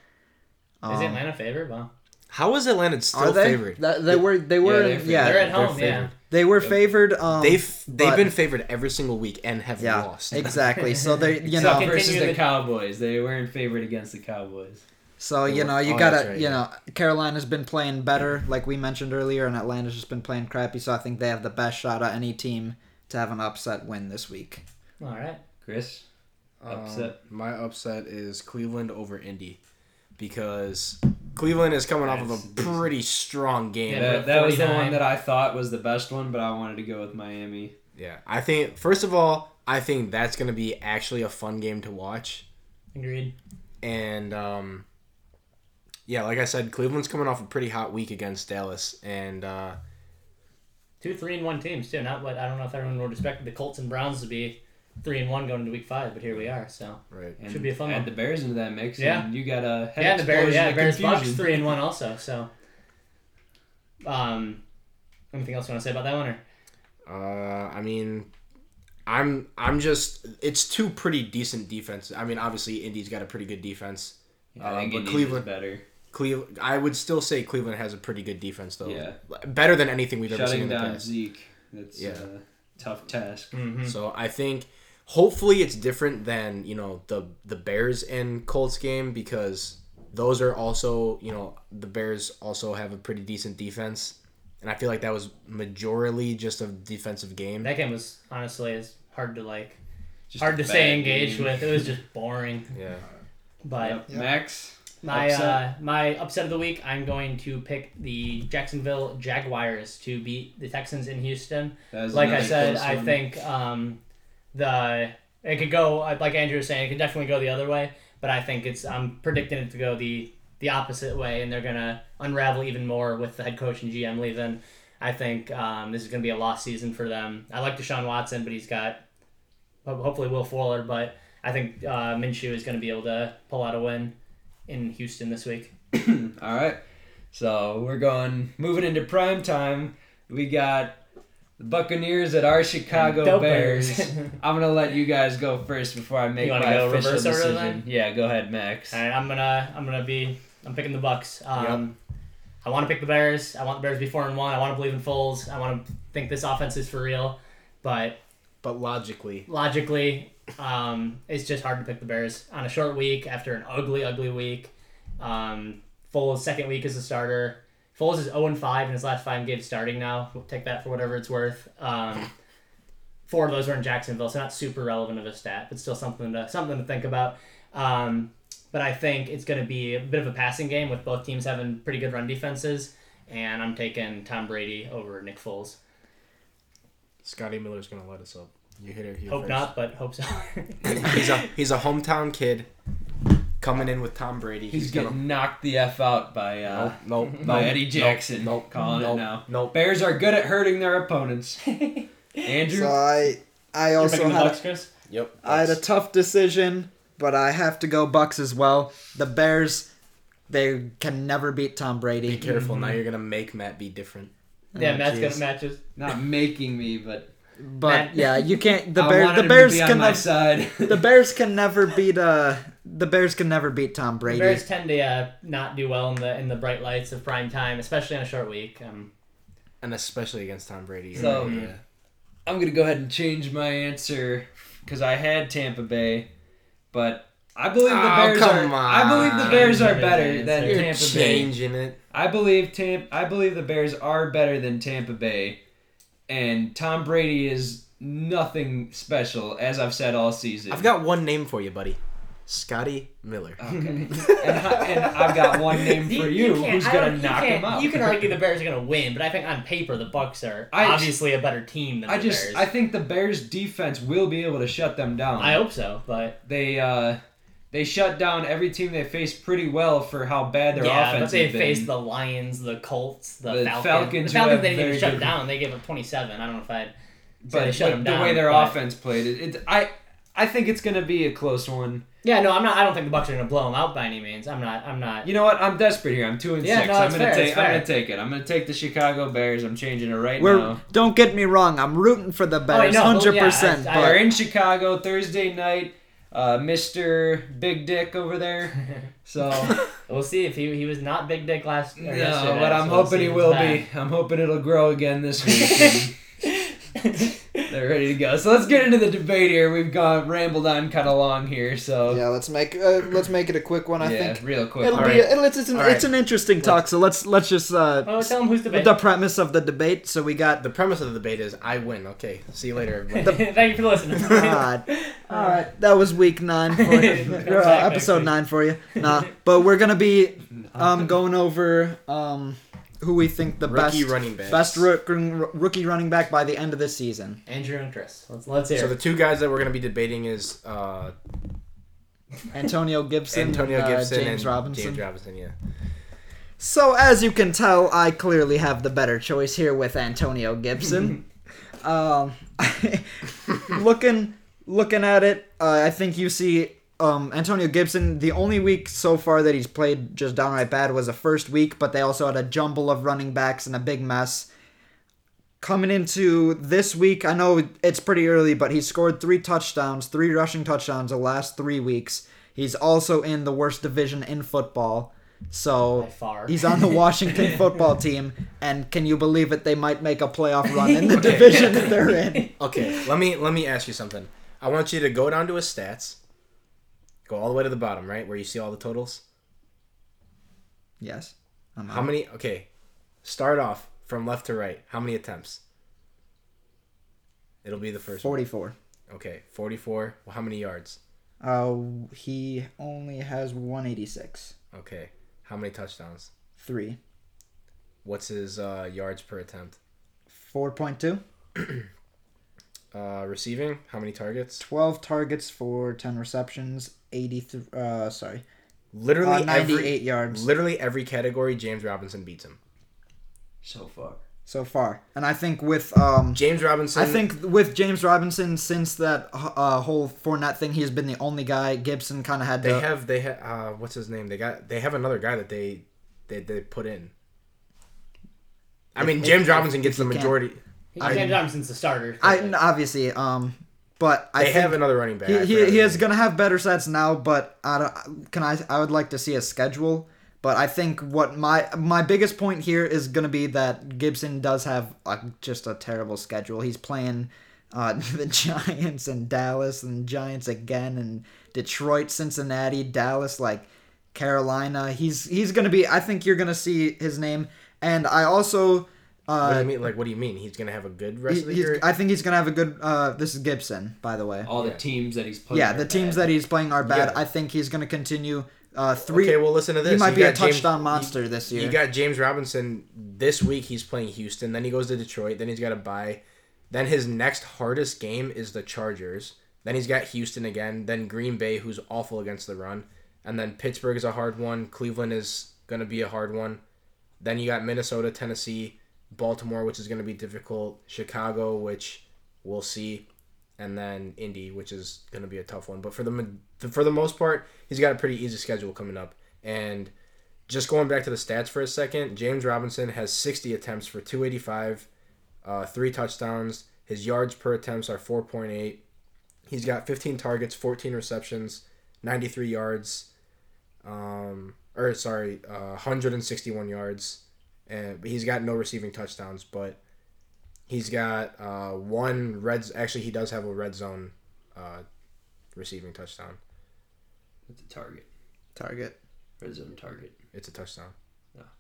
Is Um, Atlanta favored? Well, How is Atlanta still Are they? favored? That, they were. They were. they're Yeah, they're at they're home. yeah. they were favored. Um, They've they've but- been favored every single week and have Yeah, lost. exactly. So they, you So know, can- versus continue the the- Cowboys, they weren't favored against the Cowboys. So you know you oh, gotta right, you yeah. know Carolina's been playing better, like we mentioned earlier, and Atlanta's just been playing crappy. So I think they have the best shot at any team to have an upset win this week. All right. Chris. Upset. Um, my upset is Cleveland over Indy because Cleveland is coming off of a pretty strong game. Yeah, Yeah. that, that was the one that I thought was the best one, but I wanted to go with Miami. Yeah, I think first of all, I think that's going to be actually a fun game to watch. Agreed. And um, yeah, like I said, Cleveland's coming off a pretty hot week against Dallas, and uh, Two three and one teams too. Not what I don't know if everyone would expect the Colts and Browns to be three and one going into week five, but here we are. So right. And Should be a fun add one. the Bears into that mix. Yeah. And you got a head yeah, the Bears. Yeah, of Bears Bucks three and one also. So, um, anything else you want to say about that one? Or Uh, I mean, I'm I'm just it's two pretty decent defenses. I mean, obviously Indy's got a pretty good defense. Yeah, I Uh, think but Indy's Cleveland- is better. Cleveland, I would still say Cleveland has a pretty good defense though. Yeah. better than anything we've ever seen Shutting in the down past. Zeke. That's Yeah. a tough task. mm-hmm. So I think hopefully it's different than you know the the Bears and Colts game because those are also you know the Bears also have a pretty decent defense, and I feel like that was majorly just a defensive game. that game was honestly is hard to like, Just hard to stay bad engaged game. with. It was just boring. Yeah. But Yep. Max. My Upset? uh, my upset of the week, I'm going to pick the Jacksonville Jaguars to beat the Texans in Houston. Like I said, I think um, the it could go uh, like Andrew was saying, it could definitely go the other way. But I think it's I'm predicting it to go the the opposite way, and they're gonna unravel even more with the head coach and GM leaving. I think um, this is gonna be a lost season for them. I like Deshaun Watson, but he's got hopefully Will Fuller, but I think uh, Minshew is gonna be able to pull out a win in Houston this week. All right. So we're going moving into prime time. We got the Buccaneers at our Chicago Dope Bears. Bears. I'm gonna let you guys go first before I make You my wanna go official reverse decision. then? Yeah, go ahead, Max. All right, I'm gonna I'm gonna be I'm picking the Bucks. Um, I want to pick the Bears. I want the Bears to be four and one. I want to believe in Foles. I want to think this offense is for real. But But logically, logically, um, it's just hard to pick the Bears on a short week after an ugly, ugly week. Um, Foles' second week as a starter. Foles is 0 and 5 in his last five games starting now. We'll take that for whatever it's worth. Um, four of those were in Jacksonville, so not super relevant of a stat, but still something to something to think about. Um, but I think it's going to be a bit of a passing game with both teams having pretty good run defenses, and I'm taking Tom Brady over Nick Foles. Scotty Miller's gonna let us up. You hit it Hope first. not, but hope so. he's a he's a hometown kid coming in with Tom Brady. He's, gonna getting knocked the f out by uh, nope nope by nope, Eddie Jackson. Nope, calling nope, it now. Nope. Bears are good at hurting their opponents. Andrew. So I I You're also picking the had Bucks, Chris? Yep. I had a tough decision, but I have to go Bucks as well. The Bears, they can never beat Tom Brady. Be careful now. You're gonna make Matt be different. Yeah, Oh, Matt's jeez. gonna matches. Not making me, but But Matt- yeah, you can't. The I Bears. The Bears to be on can never. The Bears can never beat. Uh, the Bears can never beat Tom Brady. The Bears tend to uh, not do well in the in the bright lights of prime time, especially on a short week. Um, And especially against Tom Brady. So- yeah. I'm gonna go ahead and change my answer because I had Tampa Bay, but I believe the Oh, Bears are. come I believe the. Bears are better than. You're Tampa Bay. changing it. I believe Tam- I believe the Bears are better than Tampa Bay, and Tom Brady is nothing special, as I've said all season. I've got one name for you, buddy. Scotty Miller. okay, and, I- and I've got one name for you, can't- who's gonna you knock can't- him out. You can argue the Bears are gonna win, but I think on paper the Bucks are I- obviously a better team than I the just Bears. I think the Bears defense will be able to shut them down. I hope so, but they uh they shut down every team they faced pretty well for how bad their yeah, offense but they faced the Lions, the Colts, the, The Falcons. Falcons, The Falcons they didn't even shut good- down. They gave up 27. I don't know if I'd but, they shut but them the down. way their but- offense played, it, it I I think it's gonna be a close one. Yeah, no, I'm not. I don't think the Bucks are gonna blow them out by any means. I'm not. I'm not. You know what? I'm desperate here. I'm two and Yeah, six. no, I'm it's gonna fair, take. I'm gonna take it. I'm gonna take the Chicago Bears. I'm changing it right We're now. don't get me wrong. I'm rooting for the Bears, no, hundred yeah, percent. I- I- But We're in Chicago Thursday night. Uh, Mr. Big Dick over there. So We'll see if he he was not big dick last. or no, yesterday, but I'm so we'll hoping he will it's be. I'm hoping it'll grow again this week. And- there they're ready to go. So let's get into the debate here. We've gone rambled on kind of long here, so Yeah, let's make uh, let's make it a quick one. I yeah, think real quick. it'll All be right. it'll, it's, it's, an, All right. it's an interesting talk. So let's let's just uh, Oh, tell them who's the the premise of the debate. So we got The premise of the debate is I win. Okay, see you later, everybody. Thank you for listening. God. All right, that was week nine, for you. Come Uh, episode nine for you. Nah, but we're gonna be um going over um who we think the Rookie best running backs. best rook, rookie running back by the end of this season. Andrew and Chris. Let's let's hear. So it. the two guys that we're gonna be debating is uh, Antonio Gibson, Antonio uh, Gibson James and Robinson. James Robinson, yeah. So as you can tell, I clearly have the better choice here with Antonio Gibson. um, looking looking at it, uh, I think you see um, Antonio Gibson. The only week so far that he's played just downright bad was the first week, but they also had a jumble of running backs and a big mess. Coming into this week, I know it's pretty early, but he scored three touchdowns, three rushing touchdowns the last three weeks. He's also in the worst division in football. So far. he's on the Washington football team, and can you believe it? They might make a playoff run in the division that they're in. Okay, let me let me ask you something. I want you to go down to his stats. Go all the way to the bottom, right, where you see all the totals. Yes. I'm How many? Okay, start off from left to right. How many attempts? It'll be the first. one. Forty-four. Okay, forty-four. Well, how many yards? Uh, he only has one eighty-six. Okay, how many touchdowns? Three. What's his uh, yards per attempt? Four point two. Uh, receiving, how many targets? 12 targets for 10 receptions, 83 uh sorry. Literally Uh, 98 every yards literally every category, James Robinson beats him. so far. so far. And I think with um James Robinson. I think with James Robinson since that uh, whole Fournette thing, he's been the only guy Gibson kind of had to they have they have uh, what's his name? They got they have another guy that they they, they put in. I If- mean, if- James if- Robinson gets the majority. can. Majority. He's James Robinson's the starter. I obviously um but I They think have another running back. he, he, he is gonna have better sets now, but I don't, can I I would like to see a schedule. But I think what my my biggest point here is gonna be that Gibson does have like just a terrible schedule. He's playing uh, the Giants and Dallas and Giants again and Detroit, Cincinnati, Dallas, like Carolina. He's he's gonna be. I think you're gonna see his name, and I also. What do Uh, you mean? Like, what do you mean? He's gonna have a good rest he- of the he's- year. I think he's gonna have a good. Uh, this is Gibson, by the way. All the Yeah. teams that he's playing. Yeah, are the teams bad. that he's playing are bad. Yeah. I think he's going to continue. Uh, three. okay, well, listen to this. he might You be a got James- touchdown you- monster this year. You got James Robinson this week. He's playing Houston. Then he goes to Detroit. Then he's got a bye. Then his next hardest game is the Chargers. Then he's got Houston again. Then Green Bay, who's awful against the run. And then Pittsburgh is a hard one. Cleveland is going to be a hard one. Then you got Minnesota, Tennessee, Baltimore, which is going to be difficult. Chicago, which we'll see. And then Indy, which is going to be a tough one. But for the for the most part, he's got a pretty easy schedule coming up. And just going back to the stats for a second, James Robinson has 60 attempts for 285, uh, three touchdowns. His yards per attempts are 4.8. He's got 15 targets, 14 receptions, 93 yards, um, or sorry, uh, 161 yards. And he's got no receiving touchdowns, but he's got uh, one red. Actually, he does have a red zone uh, receiving touchdown. It's a target. Target. Red zone target. It's a touchdown.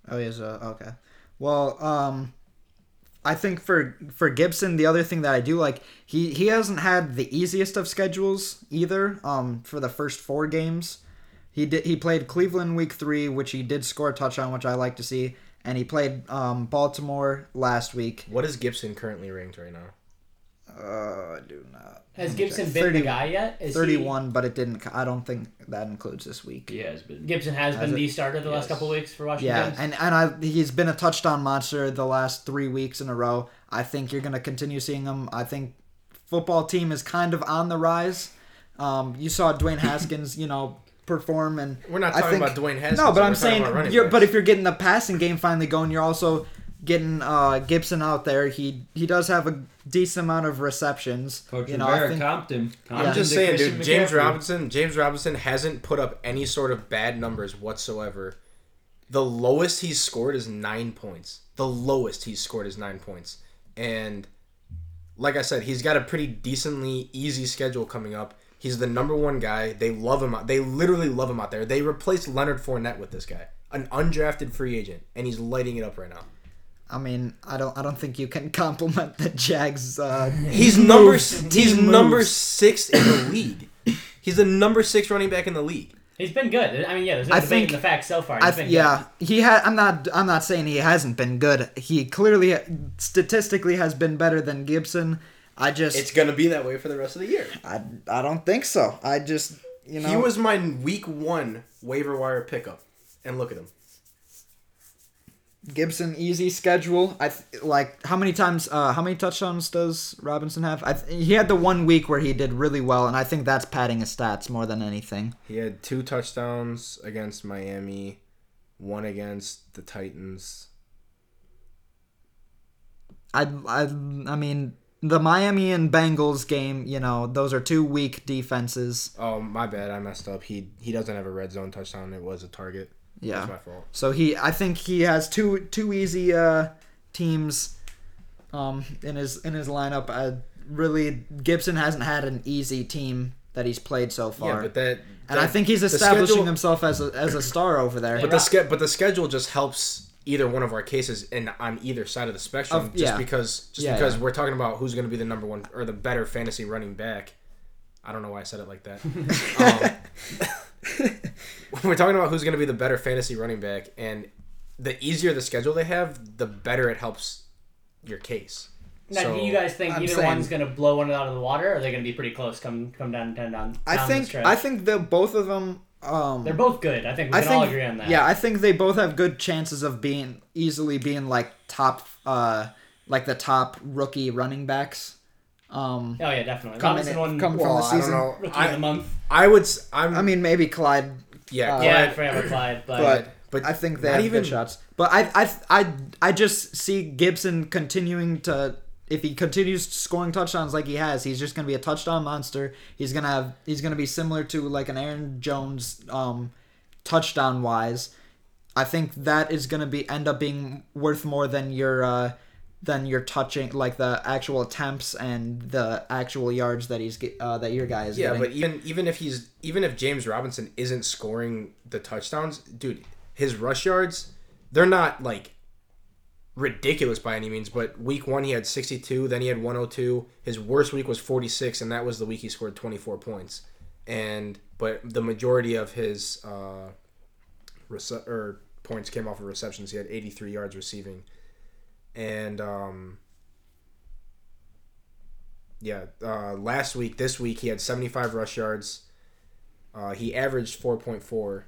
Oh, he's uh, okay. Well, um, I think for for Gibson, the other thing that I do like, he he hasn't had the easiest of schedules either. Um, for the first four games, he did he played Cleveland week three, which he did score a touchdown, which I like to see, and he played um Baltimore last week. What is Gibson currently ranked right now? Uh, I do not. Has Gibson check. been 30 the guy yet? Is he- 31, but it didn't. I don't think that includes this week. He has been. Gibson has, Has been it? the starter the last Yes. couple weeks for Washington. Yeah, and and I he's been a touchdown monster the last three weeks in a row. I think you're gonna continue seeing him. I think football team is kind of on the rise. Um, you saw Dwayne Haskins, you know, perform, and We're not I talking think- about Dwayne Haskins. no, but I'm saying, you're, but if you're getting the passing game finally going, you're also getting uh, Gibson out there. He he does have a decent amount of receptions. Coach you know, I Rivera think comped him. Comped I'm just saying, dude. James McCaffrey. Robinson, James Robinson hasn't put up any sort of bad numbers whatsoever. The lowest he's scored is nine points. The lowest he's scored is nine points, and like I said, he's got a pretty decently easy schedule coming up. He's the number one guy. They love him. They literally love him out there. They replaced Leonard Fournette with this guy, an undrafted free agent, and he's lighting it up right now. I mean, I don't I don't think you can compliment the Jags. Uh, He's moves- number team he's number six in the league. He's the number six running back in the league. He's been good. I mean, yeah, there's no I debate think- in the facts so far. I th- been yeah, he had. I'm not. I'm not saying he hasn't been good. He clearly, statistically, has been better than Gibson. I just, it's gonna be that way for the rest of the year. I, I don't think so. I just, you know, He was my week one waiver wire pickup, and look at him. Gibson easy schedule. I th- like how many times, uh, how many touchdowns does Robinson have? I th- he had the one week where he did really well, and I think that's padding his stats more than anything. He had two touchdowns against Miami, one against the Titans. I, I, I mean, the Miami and Bengals game. You know, those are two weak defenses. Oh, my bad. I messed up. He he doesn't have a red zone touchdown. It was a target. Yeah. That's my fault. So he, I think he has two two easy uh, teams, um, in his in his lineup. I really, Gibson hasn't had an easy team that he's played so far, Yeah, but that. and I think he's establishing schedule- himself as a, as a star over there. But the ske- but the schedule just helps either one of our cases and on either side of the spectrum. Of- just yeah. because just Yeah, because yeah. we're talking about who's going to be the number one or the better fantasy running back. I don't know why I said it like that. um, we're talking about who's going to be the better fantasy running back, and the easier the schedule they have, the better it helps your case. Now, So- do you guys think I'm either saying- one's gonna blow one out of the water, or are they gonna be pretty close? Come come down down down. I down think stretch? I think that both of them. Um, they're both good. I think we I can think all agree on that. yeah, I think they both have good chances of being easily being like top, uh, like the top rookie running backs. Um, Oh yeah, definitely. coming in- won coming Well, from the I don't season. know. rookie I, of the month. I would. s- I'm. I mean, maybe Clyde yeah, uh, yeah, Clyde- forever Clyde, but, but but I think they have even- good shots. But I, I, I, I just see Gibson continuing to. If he continues scoring touchdowns like he has, he's just gonna be a touchdown monster. He's gonna have. He's gonna be similar to like an Aaron Jones, um, touchdown wise. I think that is gonna be end up being worth more than your, uh, than your touching like the actual attempts and the actual yards that he's uh, that your guy is Yeah, getting. but even even if he's even if James Robinson isn't scoring the touchdowns, dude, his rush yards, they're not like ridiculous by any means, but week 1 he had 62, then he had 102. His worst week was 46 and that was the week he scored 24 points. And but the majority of his uh rece- or points came off of receptions. He had 83 yards receiving. And um yeah, uh, last week, this week, he had 75 rush yards. Uh, he averaged 4.4,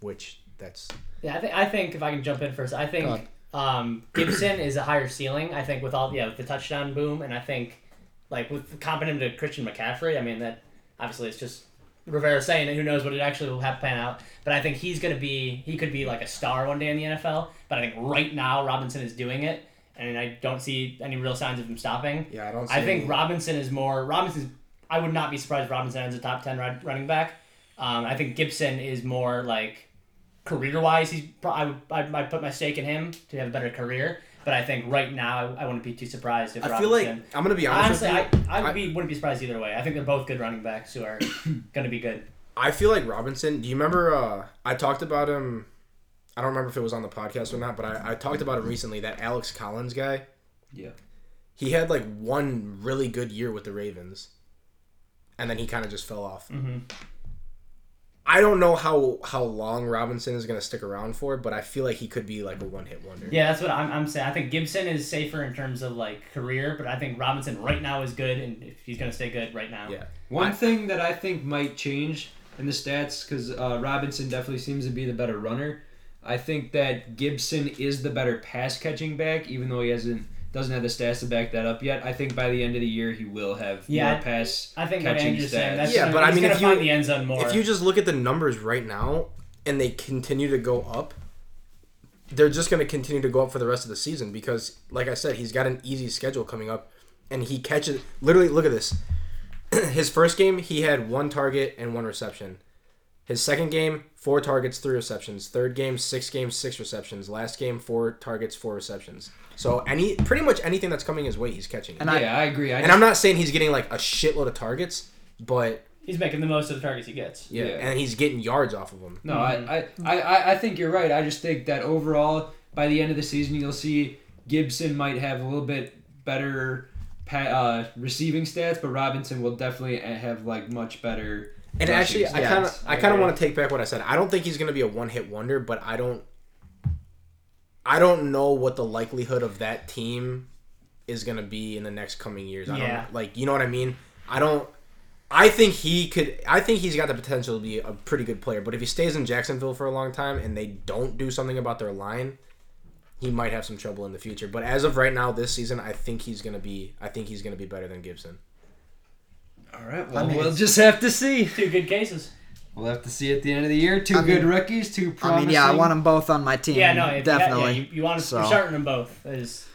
which that's yeah, I think I think if I can jump in first, I Go think um, Gibson is a higher ceiling. I think with all yeah with the touchdown boom, and I think like with comping him to Christian McCaffrey. I mean that obviously it's just Rivera saying it. Who knows what it actually will have pan out? But I think he's gonna be he could be like a star one day in the NFL. But I think right now Robinson is doing it, and I don't see any real signs of him stopping. yeah. I don't. I think any- Robinson is more. Robinson. I would not be surprised if Robinson ends a top ten running back. Um, I think Gibson is more like career wise. He's. pro- I would. I put my stake in him to have a better career. But I think right now I, I wouldn't be too surprised if I feel like I'm gonna be honest honestly, with you. I, I, would I- be wouldn't be surprised either way. I think they're both good running backs who are going to be good. I feel like Robinson. Do you remember? Uh, I talked about him. I don't remember if it was on the podcast or not, but I, I talked about him recently. That Alex Collins guy. Yeah. He had like one really good year with the Ravens, and then he kind of just fell off. hmm I don't know how how long Robinson is gonna stick around for, but I feel like he could be like a one hit wonder. Yeah, that's what I'm, I'm saying. I think Gibson is safer in terms of like career, but I think Robinson right now is good, and if he's going to stay good right now. Yeah. One I- thing that I think might change in the stats, because uh, Robinson definitely seems to be the better runner. I think that Gibson is the better pass catching back, even though he hasn't doesn't have the stats to back that up yet. I think by the end of the year he will have Yeah, more pass I think what catching Andrew's saying. stats. That's Yeah, gonna, but I mean, if you- find the end zone more. If you just look at the numbers right now and they continue to go up, they're just going to continue to go up for the rest of the season because, like I said, he's got an easy schedule coming up, and he catches. Literally, look at this. His first game, he had one target and one reception. His second game, four targets, three receptions. Third game, six games, six receptions. Last game, four targets, four receptions. So any pretty much anything that's coming his way, he's catching. And And, I- yeah, I agree. I and I'm not saying he's getting like a shitload of targets, but He's making the most of the targets he gets. yeah, Yeah. and he's getting yards off of them. No, I, I, I, I think you're right. I just think that overall, by the end of the season, you'll see Gibson might have a little bit better pa- uh, receiving stats, but Robinson will definitely have like much better. And actually, I kind of, I kind of want to take back what I said. I don't think he's gonna be a one-hit wonder, but I don't, I don't know what the likelihood of that team is gonna be in the next coming years. I Yeah. don't like, you know what I mean. I don't. I think he could. I think he's got the potential to be a pretty good player. But if he stays in Jacksonville for a long time and they don't do something about their line, he might have some trouble in the future. But as of right now, this season, I think he's gonna be. I think he's gonna be better than Gibson. All right, I well, mean, we'll just have to see. Two good cases. We'll have to see at the end of the year. Two I good mean- rookies, two I mean, yeah, I want them both on my team. Yeah, no, if definitely. You, yeah, you, you want to, So- you're starting them both. Is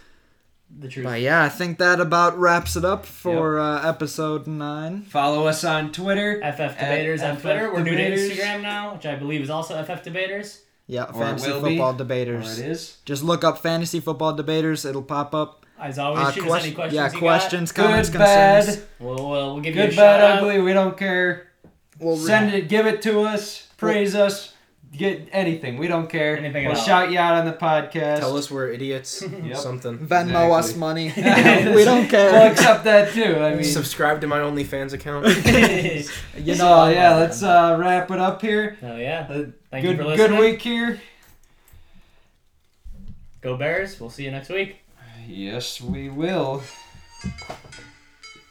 the truth. But yeah, I think that about wraps it up for uh, episode nine. Follow us on Twitter. FF Debaters on FF Twitter. We're new to Debaters. Instagram now, which I believe is also FF Debaters. Yeah, Or fantasy will be, football Or debaters. it is. Just look up fantasy football debaters. It'll pop up. As always, Uh, shoot ques- us any questions yeah, you questions, comments, Good, concerns. bad. We'll, we'll, we'll give you a good, shout bad, out. ugly. We don't care. We'll re- Send it, give it to us, praise us, get anything. We don't care. Anything we'll all. shout you out on the podcast. Tell us we're idiots. Yep. Something. Venmo us Exactly. money. we don't care. We'll accept that too. I mean, Subscribe to my OnlyFans account. You so know, yeah, let's uh, wrap it up here. Oh yeah. Uh, Thank good, you for good week here. Go Bears. We'll see you next week. Yes, we will.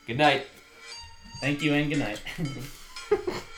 Good night. Thank you and good night.